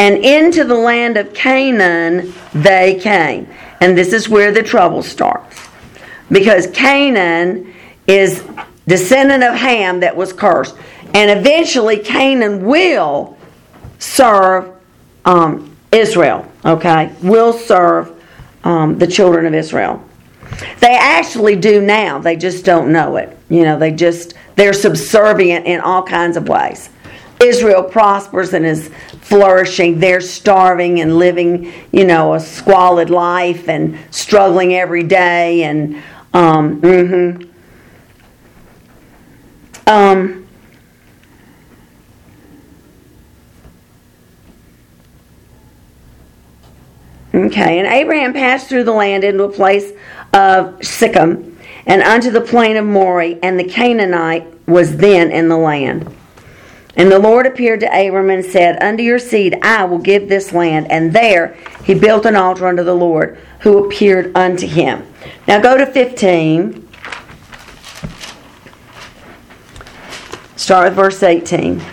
And into the land of Canaan they came. And this is where the trouble starts. Because Canaan is descendant of Ham that was cursed. And eventually Canaan will serve um, Israel, okay? Will serve um, the children of Israel. They actually do now. They just don't know it. You know, they just, they're subservient in all kinds of ways. Israel prospers and is flourishing. They're starving and living, you know, a squalid life and struggling every day. And, um, mm-hmm. Um, okay, and Abraham passed through the land into a place of Shechem and unto the plain of Moreh, and the Canaanite was then in the land. And the Lord appeared to Abram and said, Unto your seed I will give this land. And there he built an altar unto the Lord, who appeared unto him. Now go to 15. Start with verse 18.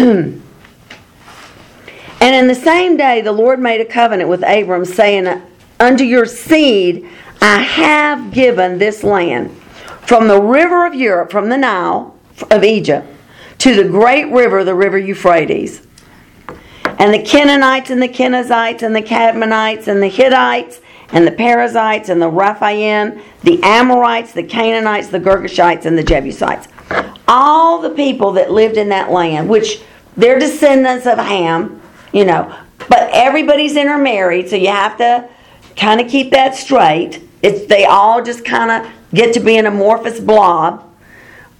and in the same day the Lord made a covenant with Abram, saying, Unto your seed I have given this land, from the river of Europe, from the Nile of Egypt, to the great river, the river Euphrates. And the Canaanites and the Kenizzites and the Cadmonites and the Hittites and the Perizzites and the Rephaim, the Amorites, the Canaanites, the Girgashites, and the Jebusites. All the people that lived in that land, which they're descendants of Ham, you know, but everybody's intermarried, so you have to kind of keep that straight. It's they all just kind of get to be an amorphous blob,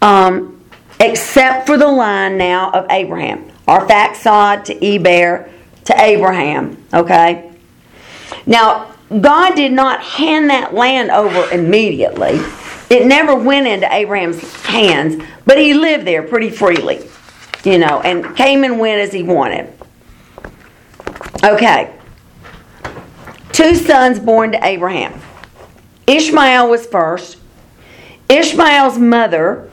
um, except for the line now of Abraham, Arphaxad to Eber to Abraham. Okay, now God did not hand that land over immediately. It never went into Abraham's hands, but he lived there pretty freely, you know, and came and went as he wanted. Okay. Two sons born to Abraham. Ishmael was first. Ishmael's mother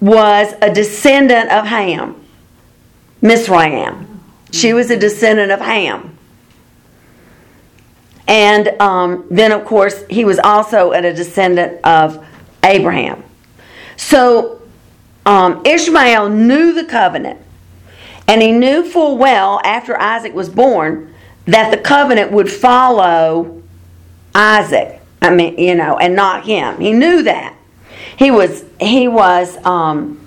was a descendant of Ham, Mizraim. She was a descendant of Ham. And um, then, of course, he was also a descendant of Abraham. So um, Ishmael knew the covenant. And he knew full well after Isaac was born that the covenant would follow Isaac. I mean, you know, and not him. He knew that. He was he was um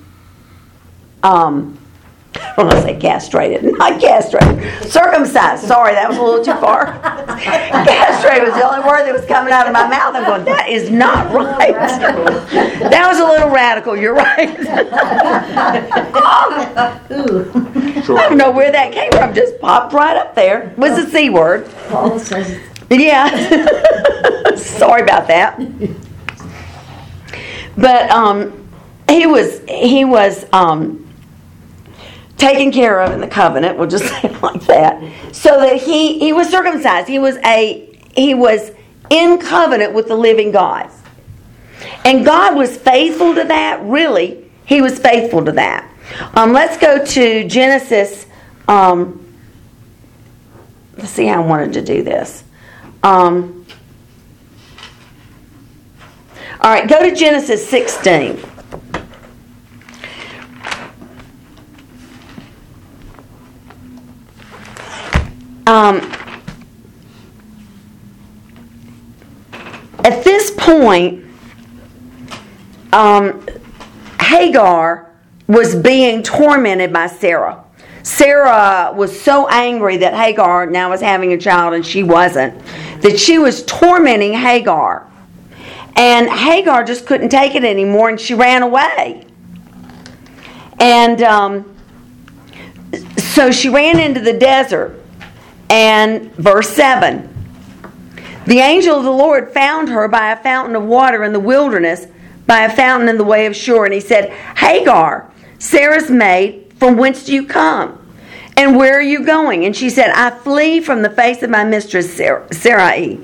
um I don't want to say castrated, not castrated, circumcised. Sorry, that was a little too far. castrated was the only word that was coming out of my mouth. I'm going, that is not right. that was a little radical. You're right. I don't know where that came from. Just popped right up there. Was the c word? Paul says Yeah. Sorry about that. But um, he was he was um, taken care of in the covenant. We'll just say it like that. So that he he was circumcised. He was a he was in covenant with the living God. And God was faithful to that. Really, he he was faithful to that. Um, let's go to Genesis. Um, let's see how I wanted to do this. Um, all right, go to Genesis 16. Um, at this point, um, Hagar was being tormented by Sarah. Sarah was so angry that Hagar now was having a child and she wasn't, that she was tormenting Hagar. And Hagar just couldn't take it anymore and she ran away. And um, so she ran into the desert. And verse 7 The angel of the Lord found her by a fountain of water in the wilderness, by a fountain in the way of Shur. And he said, Hagar, Sarah's maid, from whence do you come? And where are you going? And she said, I flee from the face of my mistress Sarai.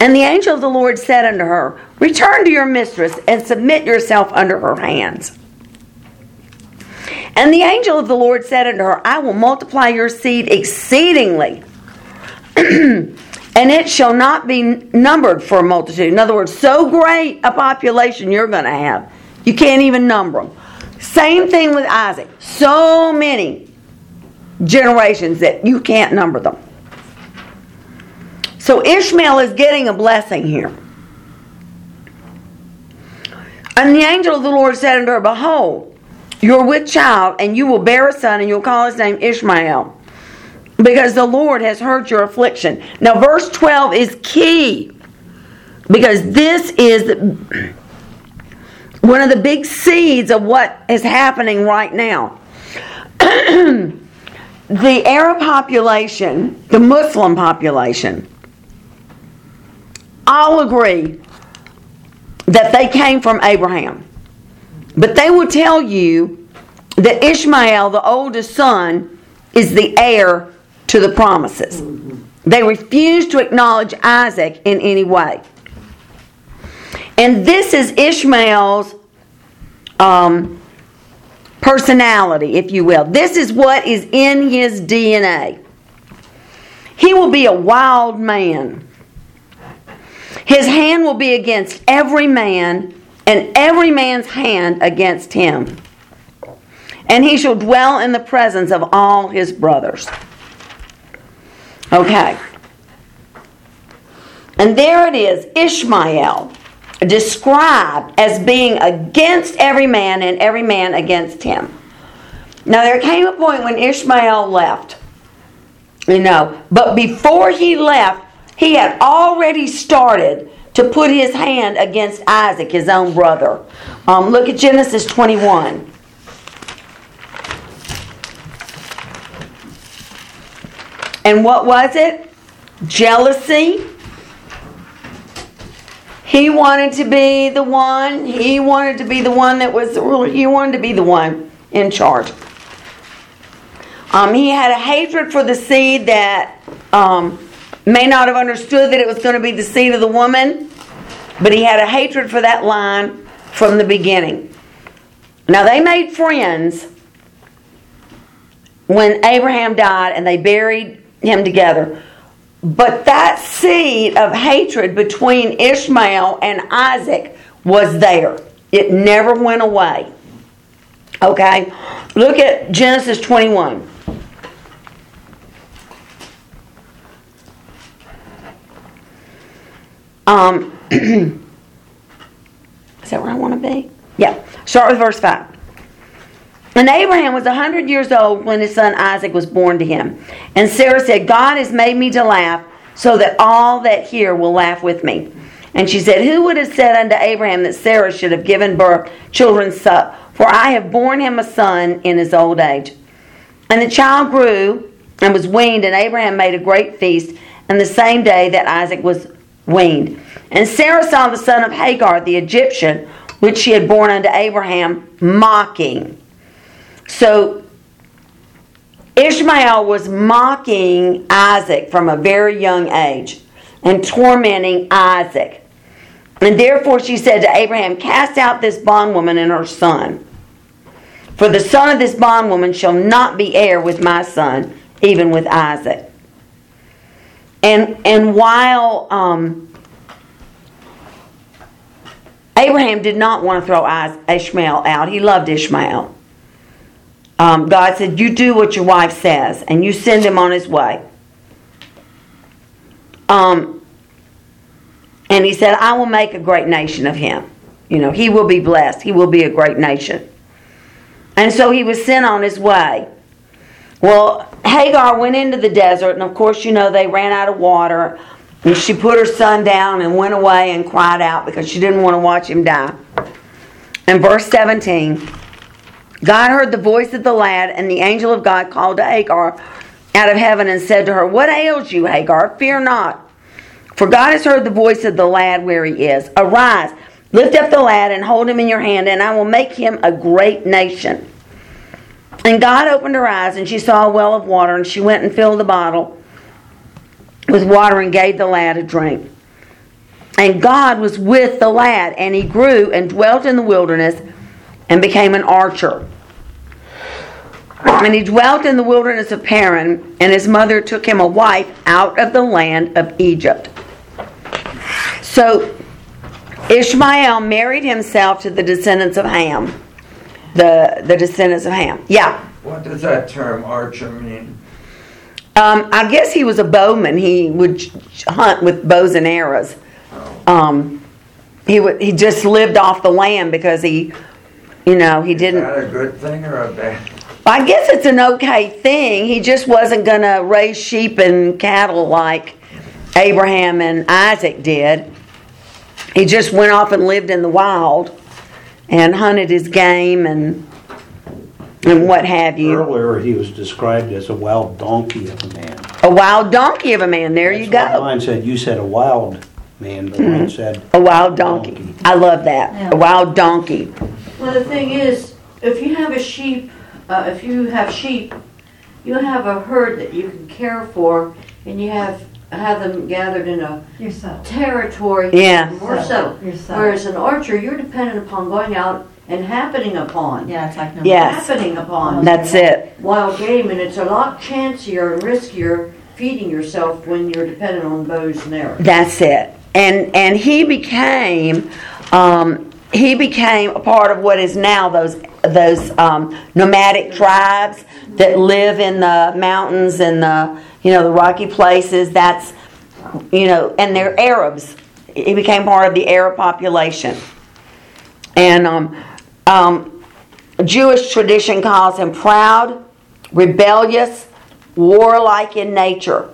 And the angel of the Lord said unto her, Return to your mistress and submit yourself under her hands. And the angel of the Lord said unto her, I will multiply your seed exceedingly, and it shall not be numbered for a multitude. In other words, so great a population you're going to have, you can't even number them. Same thing with Isaac. So many generations that you can't number them. So Ishmael is getting a blessing here. And the angel of the Lord said unto her, Behold, you are with child, and you will bear a son, and you'll call his name Ishmael, because the Lord has heard your affliction. Now, verse 12 is key, because this is one of the big seeds of what is happening right now. the Arab population, the Muslim population, all agree that they came from Abraham. But they will tell you that Ishmael, the oldest son, is the heir to the promises. They refuse to acknowledge Isaac in any way. And this is Ishmael's um, personality, if you will. This is what is in his DNA. He will be a wild man. His hand will be against every man, and every man's hand against him. And he shall dwell in the presence of all his brothers. Okay. And there it is Ishmael, described as being against every man and every man against him. Now, there came a point when Ishmael left, you know, but before he left, he had already started to put his hand against Isaac, his own brother. Um, look at Genesis 21. And what was it? Jealousy. He wanted to be the one. He wanted to be the one that was the ruler. He wanted to be the one in charge. Um, he had a hatred for the seed that um, may not have understood that it was going to be the seed of the woman, but he had a hatred for that line from the beginning. Now, they made friends when Abraham died and they buried him together. But that seed of hatred between Ishmael and Isaac was there. It never went away. Okay? Look at Genesis 21. Um, is that where I want to be? Yeah. Start with verse 5. And Abraham was a hundred years old when his son Isaac was born to him. And Sarah said, God has made me to laugh, so that all that hear will laugh with me. And she said, Who would have said unto Abraham that Sarah should have given birth children suck? For I have borne him a son in his old age. And the child grew and was weaned, and Abraham made a great feast, and the same day that Isaac was weaned. And Sarah saw the son of Hagar, the Egyptian, which she had borne unto Abraham, mocking. So Ishmael was mocking Isaac from a very young age and tormenting Isaac. And therefore she said to Abraham, Cast out this bondwoman and her son. For the son of this bondwoman shall not be heir with my son, even with Isaac. And and while um, Abraham did not want to throw Ishmael out, he loved Ishmael. Um, God said, "You do what your wife says, and you send him on his way." Um, and he said, "I will make a great nation of him. You know, he will be blessed. He will be a great nation." And so he was sent on his way. Well, Hagar went into the desert, and of course, you know, they ran out of water. And she put her son down and went away and cried out because she didn't want to watch him die. In verse 17, God heard the voice of the lad, and the angel of God called to Hagar out of heaven and said to her, What ails you, Hagar? Fear not. For God has heard the voice of the lad where he is. Arise, lift up the lad, and hold him in your hand, and I will make him a great nation. And God opened her eyes, and she saw a well of water, and she went and filled the bottle with water and gave the lad a drink. And God was with the lad, and he grew and dwelt in the wilderness and became an archer. And he dwelt in the wilderness of Paran, and his mother took him a wife out of the land of Egypt. So Ishmael married himself to the descendants of Ham. The, the descendants of Ham. Yeah. What does that term archer mean? Um, I guess he was a bowman. He would hunt with bows and arrows. Um, he would. He just lived off the land because he, you know, he Is didn't. that a good thing or a bad? I guess it's an okay thing. He just wasn't going to raise sheep and cattle like Abraham and Isaac did. He just went off and lived in the wild and hunted his game and and what have you. Earlier, he was described as a wild donkey of a man. A wild donkey of a man. There you That's what go. Mine said, you said a wild man, but mine mm-hmm. said, A wild donkey. Donkey. I love that. Yeah. A wild donkey. Well, the thing is, if you have a sheep, uh, if you have sheep, you have a herd that you can care for, and you have have them gathered in a Yourself. territory. Yeah. More so. Yourself. Whereas an archer, you're dependent upon going out and happening upon. Yeah, it's like number. Yes. Happening upon That's it. wild game, and it's a lot chancier and riskier feeding yourself when you're dependent on bows and arrows. That's it. And and he became um, he became a part of what is now those those um, nomadic tribes that live in the mountains and the you know the rocky places. That's you know, and they're Arabs. He became part of the Arab population. And um, um, Jewish tradition calls him proud, rebellious, warlike in nature.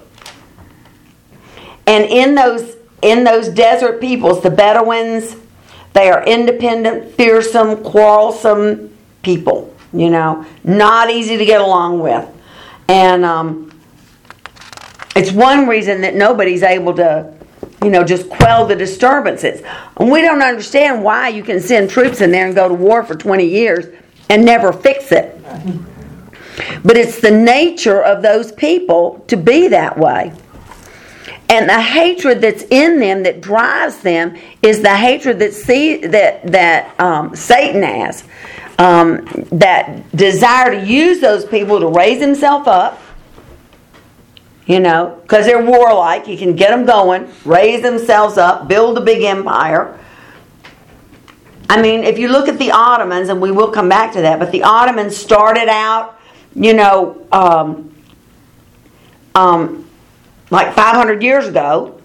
And in those in those desert peoples, the Bedouins, they are independent, fearsome, quarrelsome people. You know, not easy to get along with, and um, it's one reason that nobody's able to, you know, just quell the disturbances. And we don't understand why you can send troops in there and go to war for 20 years and never fix it. But it's the nature of those people to be that way. And the hatred that's in them that drives them is the hatred that see that that um, Satan has, um, that desire to use those people to raise himself up. You know, because they're warlike, he can get them going, raise themselves up, build a big empire. I mean, if you look at the Ottomans, and we will come back to that, but the Ottomans started out, you know, um, um, like 500 years ago.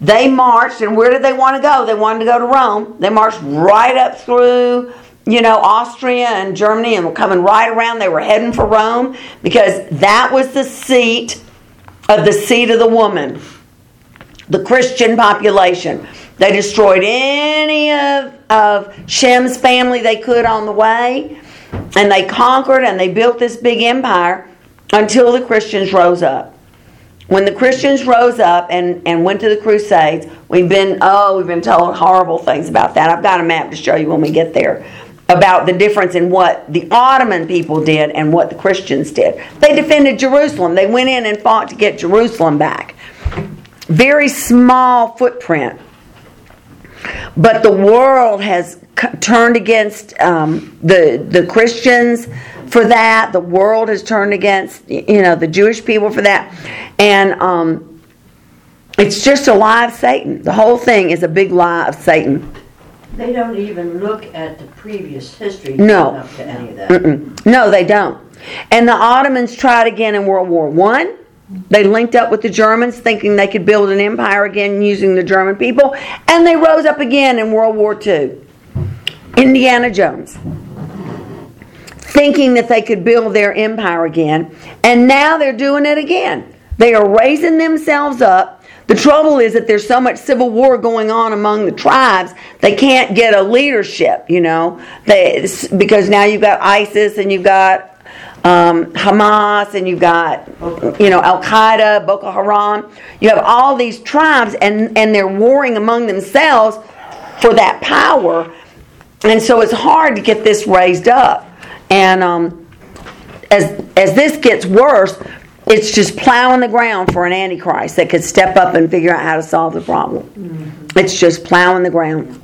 They marched, and where did they want to go? They wanted to go to Rome. They marched right up through, you know, Austria and Germany, and were coming right around. They were heading for Rome because that was the seat of the seat of the woman, the Christian population. They destroyed any of, of Shem's family they could on the way, and they conquered and they built this big empire until the Christians rose up. When the Christians rose up and, and went to the Crusades, we've been, oh, we've been told horrible things about that. I've got a map to show you when we get there about the difference in what the Ottoman people did and what the Christians did. They defended Jerusalem. They went in and fought to get Jerusalem back. Very small footprint. But the world has c- turned against um, the the Christians for that. The world has turned against you know the Jewish people for that, and um, it's just a lie of Satan. The whole thing is a big lie of Satan. They don't even look at the previous history No. up to any of that. Mm-mm. No, they don't. And the Ottomans tried again in World War One. They linked up with the Germans, thinking they could build an empire again using the German people, and they rose up again in World War Two. Indiana Jones, thinking that they could build their empire again, and now they're doing it again. They are raising themselves up. The trouble is that there's so much civil war going on among the tribes, they can't get a leadership, you know, they, because now you've got ISIS and you've got um, Hamas and you've got, you know, Al Qaeda, Boko Haram. You have all these tribes and, and they're warring among themselves for that power. And so it's hard to get this raised up. And um, as, as this gets worse, it's just plowing the ground for an antichrist that could step up and figure out how to solve the problem. It's just plowing the ground.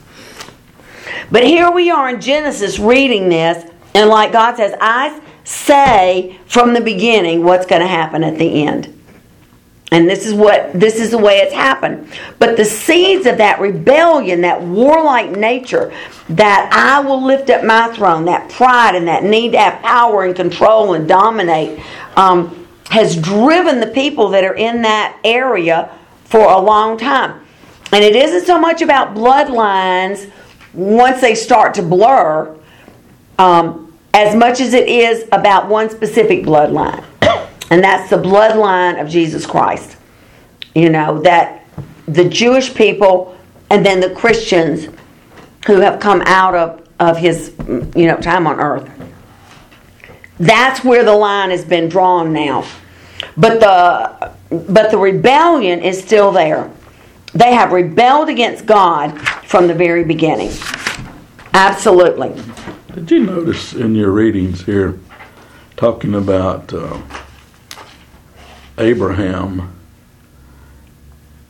But here we are in Genesis reading this, and like God says, I say from the beginning what's going to happen at the end. And this is what this is the way it's happened. But the seeds of that rebellion, that warlike nature, that I will lift up my throne, that pride and that need to have power and control and dominate, um, has driven the people that are in that area for a long time. And it isn't so much about bloodlines once they start to blur, um, as much as it is about one specific bloodline. And that's the bloodline of Jesus Christ. You know, that the Jewish people and then the Christians who have come out of, of his, you know, time on earth. That's where the line has been drawn now. But the but the rebellion is still there. They have rebelled against God from the very beginning. Absolutely. Did you notice in your readings here, talking about uh, Abraham,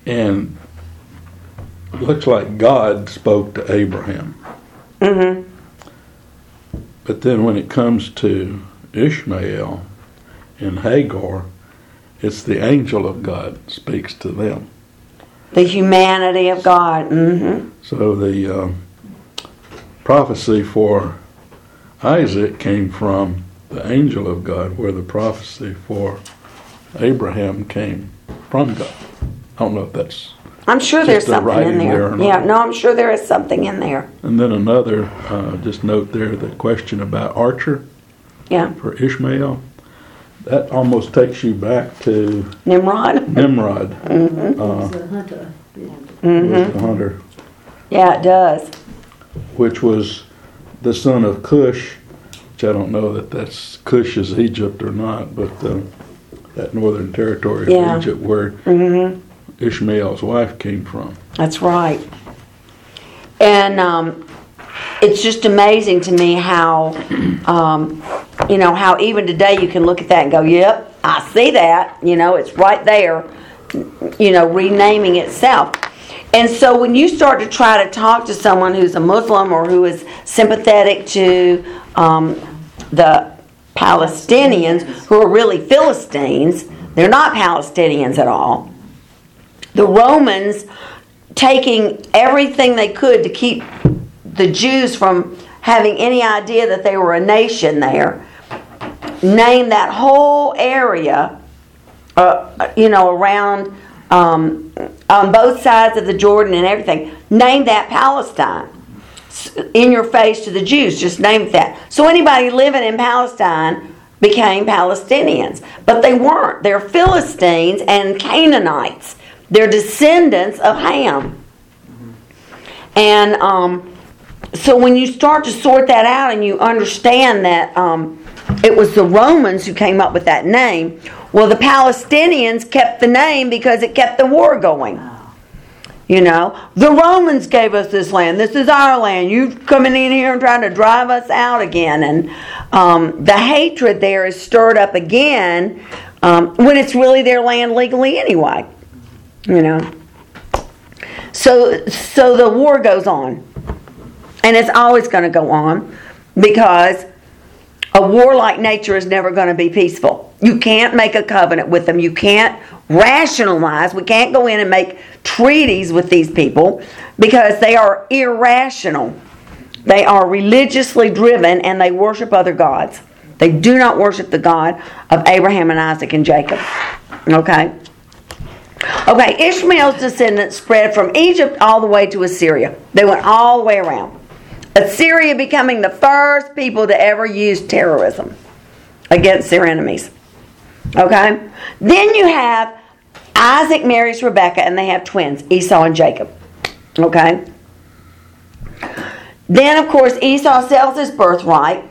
and it looks like God spoke to Abraham. Mm-hmm. But then when it comes to Ishmael and Hagar, it's the angel of God speaks to them. The humanity of God. Mm-hmm. So the um, prophecy for Isaac came from the angel of God, where the prophecy for Abraham came from God. I don't know if that's. I'm sure there's the something in there. yeah, no, I'm sure there is something in there. And then another, uh, just note there the question about Archer Yeah. for Ishmael. That almost takes you back to Nimrod. Nimrod, Mm-hmm. uh, The hunter. was the hunter, Yeah, it does. which was the son of Cush, which I don't know that that's Cush is Egypt or not, but uh, that northern territory Yeah. of Egypt where Mm-hmm. Ishmael's wife came from. That's right. And um, it's just amazing to me how, um, you know, how even today you can look at that and go, yep, I see that. You know, it's right there, you know, renaming itself. And so when you start to try to talk to someone who's a Muslim or who is sympathetic to um, the Palestinians, who are really Philistines, they're not Palestinians at all the Romans taking everything they could to keep the Jews from having any idea that they were a nation there, named that whole area, uh, you know, around um, on both sides of the Jordan and everything, named that Palestine. In your face to the Jews, just named that. So anybody living in Palestine became Palestinians, but they weren't. They're Philistines and Canaanites. They're descendants of Ham. And um, so when you start to sort that out and you understand that um, it was the Romans who came up with that name, well, the Palestinians kept the name because it kept the war going. You know, the Romans gave us this land. This is our land. You coming in here and trying to drive us out again. And um, the hatred there is stirred up again um, when it's really their land legally anyway. You know. so so the war goes on, and it's always going to go on because a warlike nature is never going to be peaceful. You can't make a covenant with them. You can't rationalize. We can't go in and make treaties with these people because they are irrational. They are religiously driven and they worship other gods. They do not worship the God of Abraham and Isaac and Jacob. Okay? Okay, Ishmael's descendants spread from Egypt all the way to Assyria. They went all the way around. Assyria becoming the first people to ever use terrorism against their enemies. Okay? Then you have Isaac marries Rebekah and they have twins, Esau and Jacob. Okay? Then, of course, Esau sells his birthright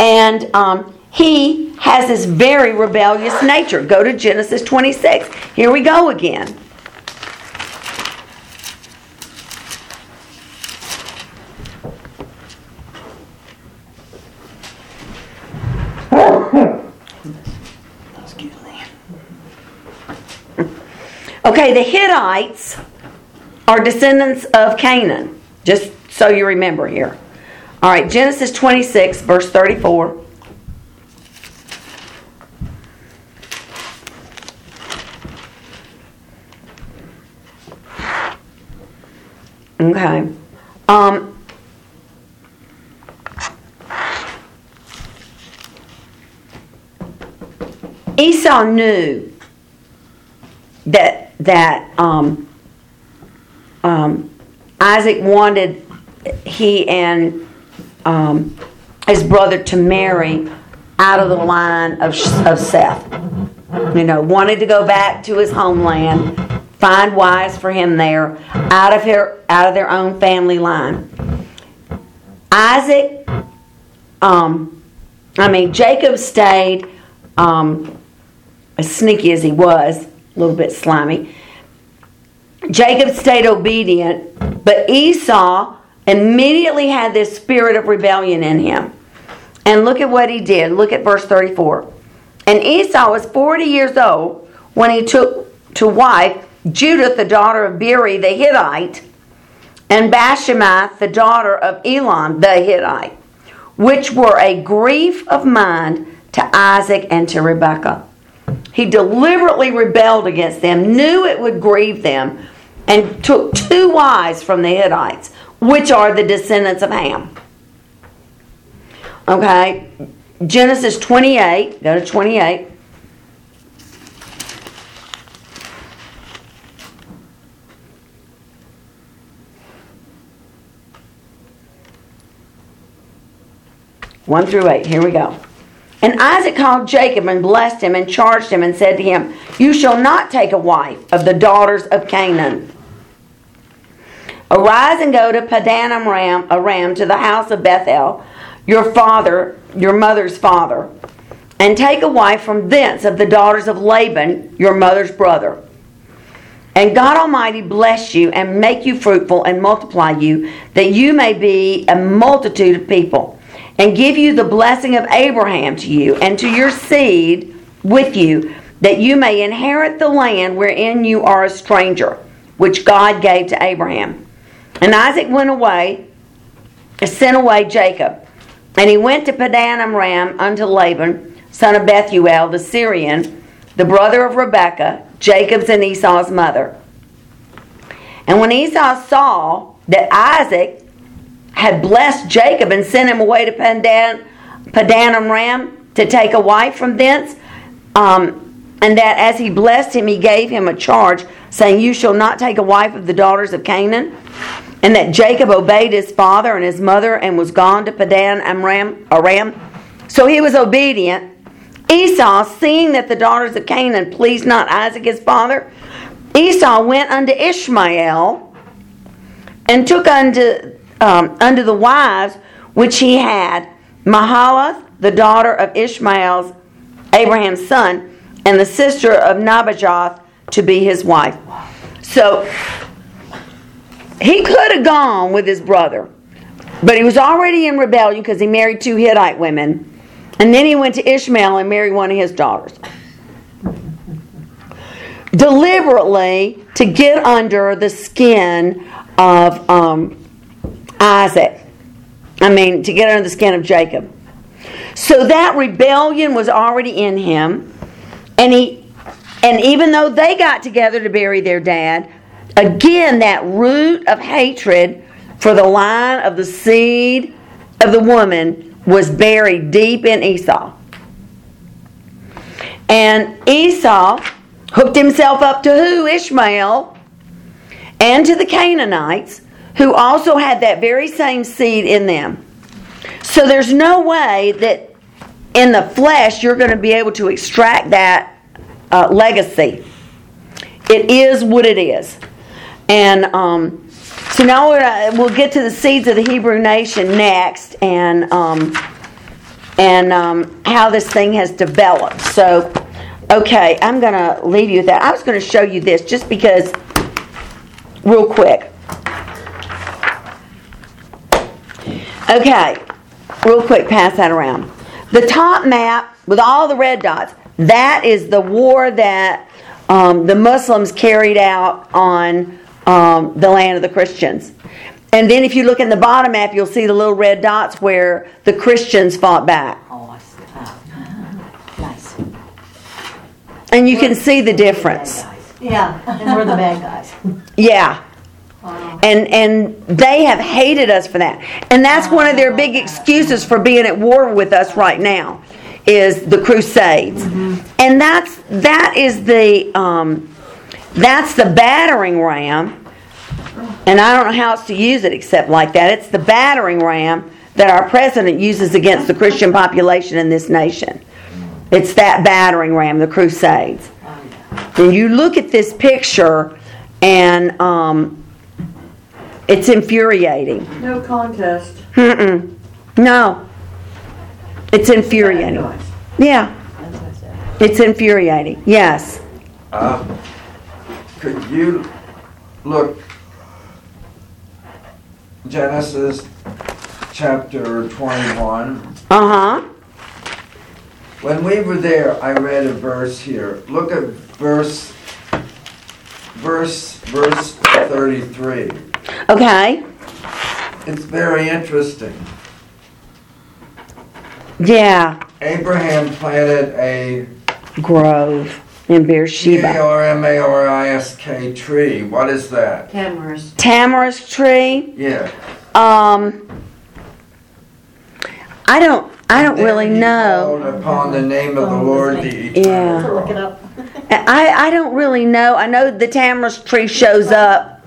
and um, he has this very rebellious nature. Go to Genesis 26. Here we go again. Okay, the Hittites are descendants of Canaan, just so you remember here. All right, Genesis 26, verse 34. Okay. Um, Esau knew that that um, um, Isaac wanted he and um, his brother to marry out of the line of, of Seth. You know, wanted to go back to his homeland, find wives for him there, out of her, out of their own family line. Isaac, um, I mean, Jacob stayed, um, as sneaky as he was, a little bit slimy. Jacob stayed obedient, but Esau immediately had this spirit of rebellion in him. And look at what he did. Look at verse 34. And Esau was 40 years old when he took to wife Judith, the daughter of Beeri the Hittite, and Bashemath, the daughter of Elon the Hittite, which were a grief of mind to Isaac and to Rebekah. He deliberately rebelled against them, knew it would grieve them, and took two wives from the Hittites, which are the descendants of Ham. Okay, Genesis 28, go to 28. One through eight. Here we go. And Isaac called Jacob and blessed him and charged him and said to him, You shall not take a wife of the daughters of Canaan. Arise and go to Padan Aram, Aram to the house of Bethuel, your father, your mother's father, and take a wife from thence of the daughters of Laban, your mother's brother. And God Almighty bless you and make you fruitful and multiply you, that you may be a multitude of people and give you the blessing of Abraham to you and to your seed with you, that you may inherit the land wherein you are a stranger, which God gave to Abraham. And Isaac went away, sent away Jacob, and he went to Padan Aram unto Laban, son of Bethuel the Syrian, the brother of Rebekah, Jacob's and Esau's mother. And when Esau saw that Isaac had blessed Jacob and sent him away to Padan, Padan Ram to take a wife from thence. Um, and that as he blessed him, he gave him a charge, saying, You shall not take a wife of the daughters of Canaan. And that Jacob obeyed his father and his mother and was gone to Padan Aram. Aram. So he was obedient. Esau, seeing that the daughters of Canaan pleased not Isaac his father, Esau went unto Ishmael and took unto um, unto the wives which he had Mahalath, the daughter of Ishmael's Abraham's son, and the sister of Nebajoth to be his wife. So he could have gone with his brother, but he was already in rebellion because he married two Hittite women. And then he went to Ishmael and married one of his daughters. deliberately to get under the skin of um, Isaac. I mean, to get under the skin of Jacob. So that rebellion was already in him, and he, and even though they got together to bury their dad, again that root of hatred for the line of the seed of the woman was buried deep in Esau. And Esau hooked himself up to who? Ishmael and to the Canaanites, who also had that very same seed in them. So there's no way that in the flesh you're going to be able to extract that uh, legacy. It is what it is. And um, so now we're, uh, we'll get to the seeds of the Hebrew nation next and, um, and um, how this thing has developed. So, okay, I'm going to leave you with that. I was going to show you this just because, real quick. Okay, real quick, pass that around. The top map with all the red dots, that is the war that um, the Muslims carried out on um, the land of the Christians. And then if you look in the bottom map, you'll see the little red dots where the Christians fought back. Oh, I see. Ah, Nice. And you can see the difference. Yeah, and we're the bad guys. Yeah. And and they have hated us for that. And that's one of their big excuses for being at war with us right now is the crusades. And that's that is the um, that's the battering ram. And I don't know how else to use it except like that. It's the battering ram that our president uses against the Christian population in this nation. It's that battering ram, the crusades. And you look at this picture and um, it's infuriating. No contest. Mm-mm. No. It's infuriating. Yeah. It's infuriating. Yes. Um, Could you look, Genesis chapter 21? Uh huh. When we were there, I read a verse here. Look at verse, verse, verse 33. Okay. It's very interesting. Yeah. Abraham planted a Grove in Beersheba. T-A-R-M-A-R-I-S-K tree. What is that? Tamarisk. Tamarisk tree. Yeah. Um. I don't. I don't really he know. Upon the name of the Lord, the eternal. Yeah. Look it up. I, I don't really know. I know the tamarisk tree shows up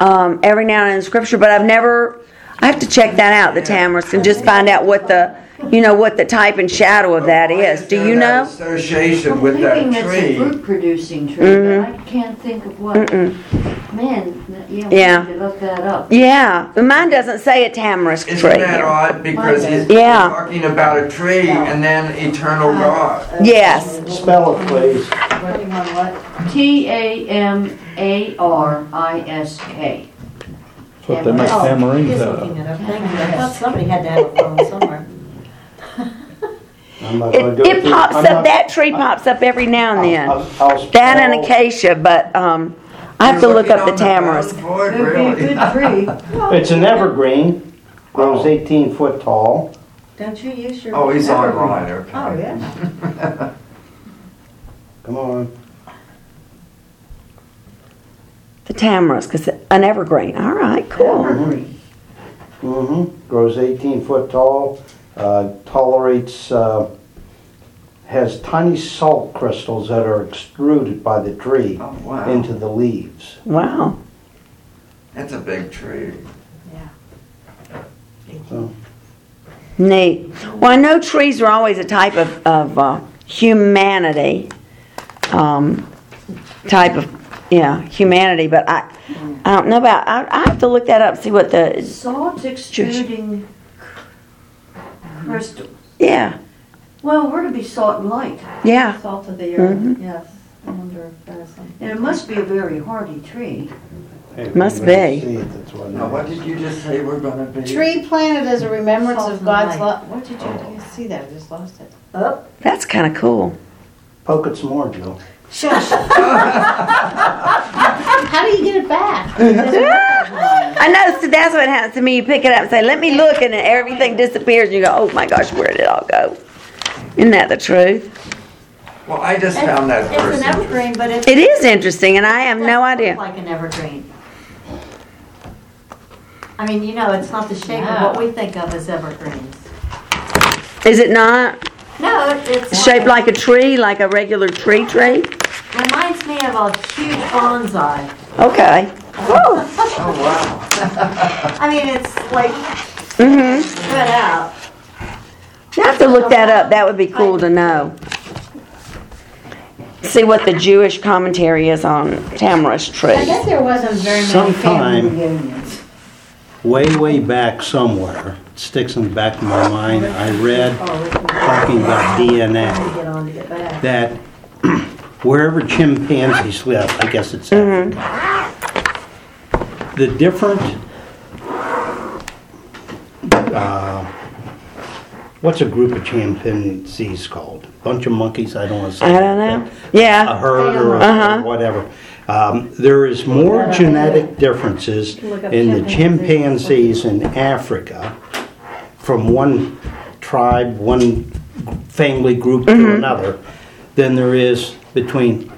um, every now and then in scripture, but I've never. I have to check that out, the tamarisk, and just find out what the, you know, what the type and shadow of that is. Why is. Do there you that know? Association I'm with that thinking it's a tree. fruit producing tree, but I can't think of what. Man, yeah, Yeah. need to look that up. Yeah, but mine doesn't say a tamarisk tree. Isn't that odd? Because he's Yeah. talking about a tree and then eternal God. Yes. Spell it, please. Working on what? T A M A R I S K. That's what they make Oh, tamarines he's out looking of. it up. Thank you. I thought somebody had to have a phone somewhere. I'm not gonna It, go it through- pops I'm up, not- that tree pops up every now and then. I'll- I'll That and spell- acacia, but um, I have to look up the on tamarisk. Board, It'd be a good tree. It's an evergreen, grows 18 foot tall. Don't you use your? Oh, he's evergreen? online, okay. Oh, yeah. Come on. The tamarisk is an evergreen. All right, cool. Mm-hmm. Grows 18 foot tall, uh, tolerates, uh, has tiny salt crystals that are extruded by the tree Oh, wow. into the leaves. Wow. That's a big tree. Yeah. So, Neat. Well, I know trees are always a type of, of uh, humanity, um, type of, yeah, humanity, but I, I don't know about, I, I have to look that up, see what the, Salt extruding crystal. yeah, Well, we're to be salt and light, yeah. Salt of the earth, Mhm. yes. I wonder if there's some. and it must be a very hardy tree. hey, Must you can be. see it, that's what it Now, what is. did you just say we're gonna be? Tree planted as a remembrance Salt of God's love. What did you, did you see that? I just lost it. Oh. That's kind of cool. Poke it some more, Joe. Shush. How do you get it back? I know, so that's what happens to me. You pick it up and say, let me look, and then everything disappears, and you go, oh my gosh, where did it all go? Isn't that the truth? Well, I just found that It's verse. an evergreen, but it's. It is interesting, and I have no idea. Like an evergreen. I mean, you know, it's not the shape of what we think of as evergreens. Is it not No, it- it's. shaped like a tree, like a regular tree tree? Reminds me of a huge bonsai. Okay. Woo. Oh, wow. I mean, it's like Mm-hmm. spread out. I have to look that up. That would be cool to know. See what the Jewish commentary is on tamarisk tree. I guess there wasn't very many Sometime- family reunions. Way, way back somewhere, it sticks in the back of my mind, I read talking about DNA, Get on to get back. that wherever chimpanzees live, I guess it's Africa, the different, uh, what's a group of chimpanzees called? Bunch of monkeys, I don't want to say. I don't that. know. a herd or Uh-huh. whatever. Um, there is more genetic differences Look up in the chimpanzees. chimpanzees in Africa from one tribe, one family group Mm-hmm. to another than there is between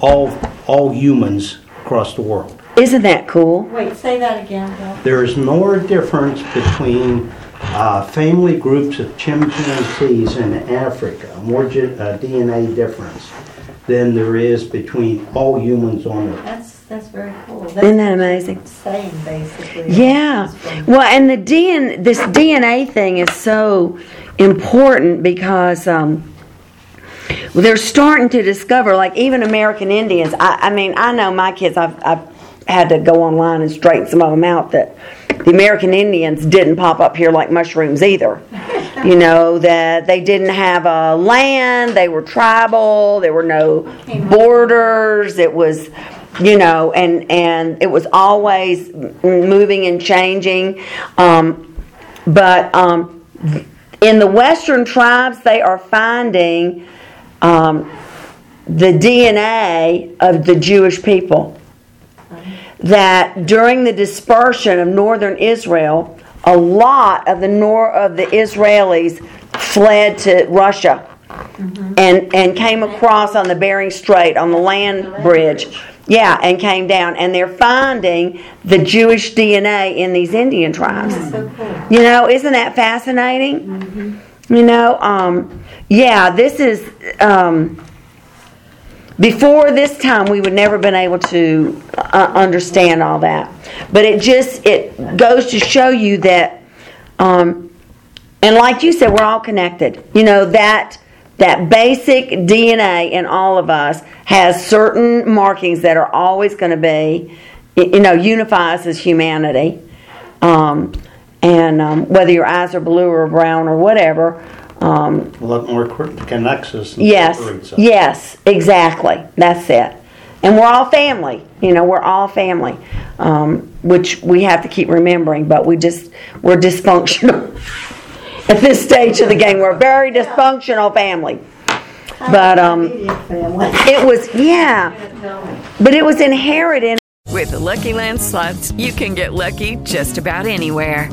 all all humans across the world. Isn't that cool? Wait, say that again, Bill. There is more difference between uh, family groups of chimpanzees in Africa, more ge- uh, DNA difference, than there is between all humans on Earth. That's, that's very cool. Isn't that amazing? Saying basically. Yeah. Well, and the DN, this DNA thing is so important because um, they're starting to discover, like even American Indians. I, I mean, I know my kids. I've, I've had to go online and straighten some of them out that the American Indians didn't pop up here like mushrooms either. You know that they didn't have a land. They were tribal. There were no borders. It was you know, and and it was always moving and changing. Um, but um, in the Western tribes, they are finding um, the DNA of the Jewish people. That during the dispersion of northern Israel, a lot of the nor of the Israelis fled to Russia and and came across on the Bering Strait on the land bridge. Yeah, and came down, and they're finding the Jewish DNA in these Indian tribes. So cool. You know, isn't that fascinating? You know, um, yeah, this is. Um, before this time, we would never been able to uh, understand all that, but it just it goes to show you that, um, and like you said, we're all connected. You know that that basic DNA in all of us has certain markings that are always going to be, you know, unify us as humanity. Um, and um, whether your eyes are blue or brown or whatever, um, A lot more connects us and yes, yes, exactly. That's it. And we're all family. You know, we're all family, um, which we have to keep remembering. But we just we're dysfunctional at this stage of the game. We're a very dysfunctional family. But um, it was yeah, but it was inherited. With the Lucky Land slots, you can get lucky just about anywhere.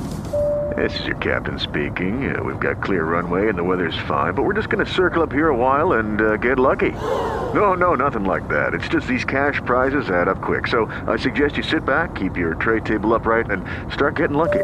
This is your captain speaking. Uh, we've got clear runway and the weather's fine, but we're just going to circle up here a while and uh, get lucky. No, no, nothing like that. It's just these cash prizes add up quick. So I suggest you sit back, keep your tray table upright, and start getting lucky.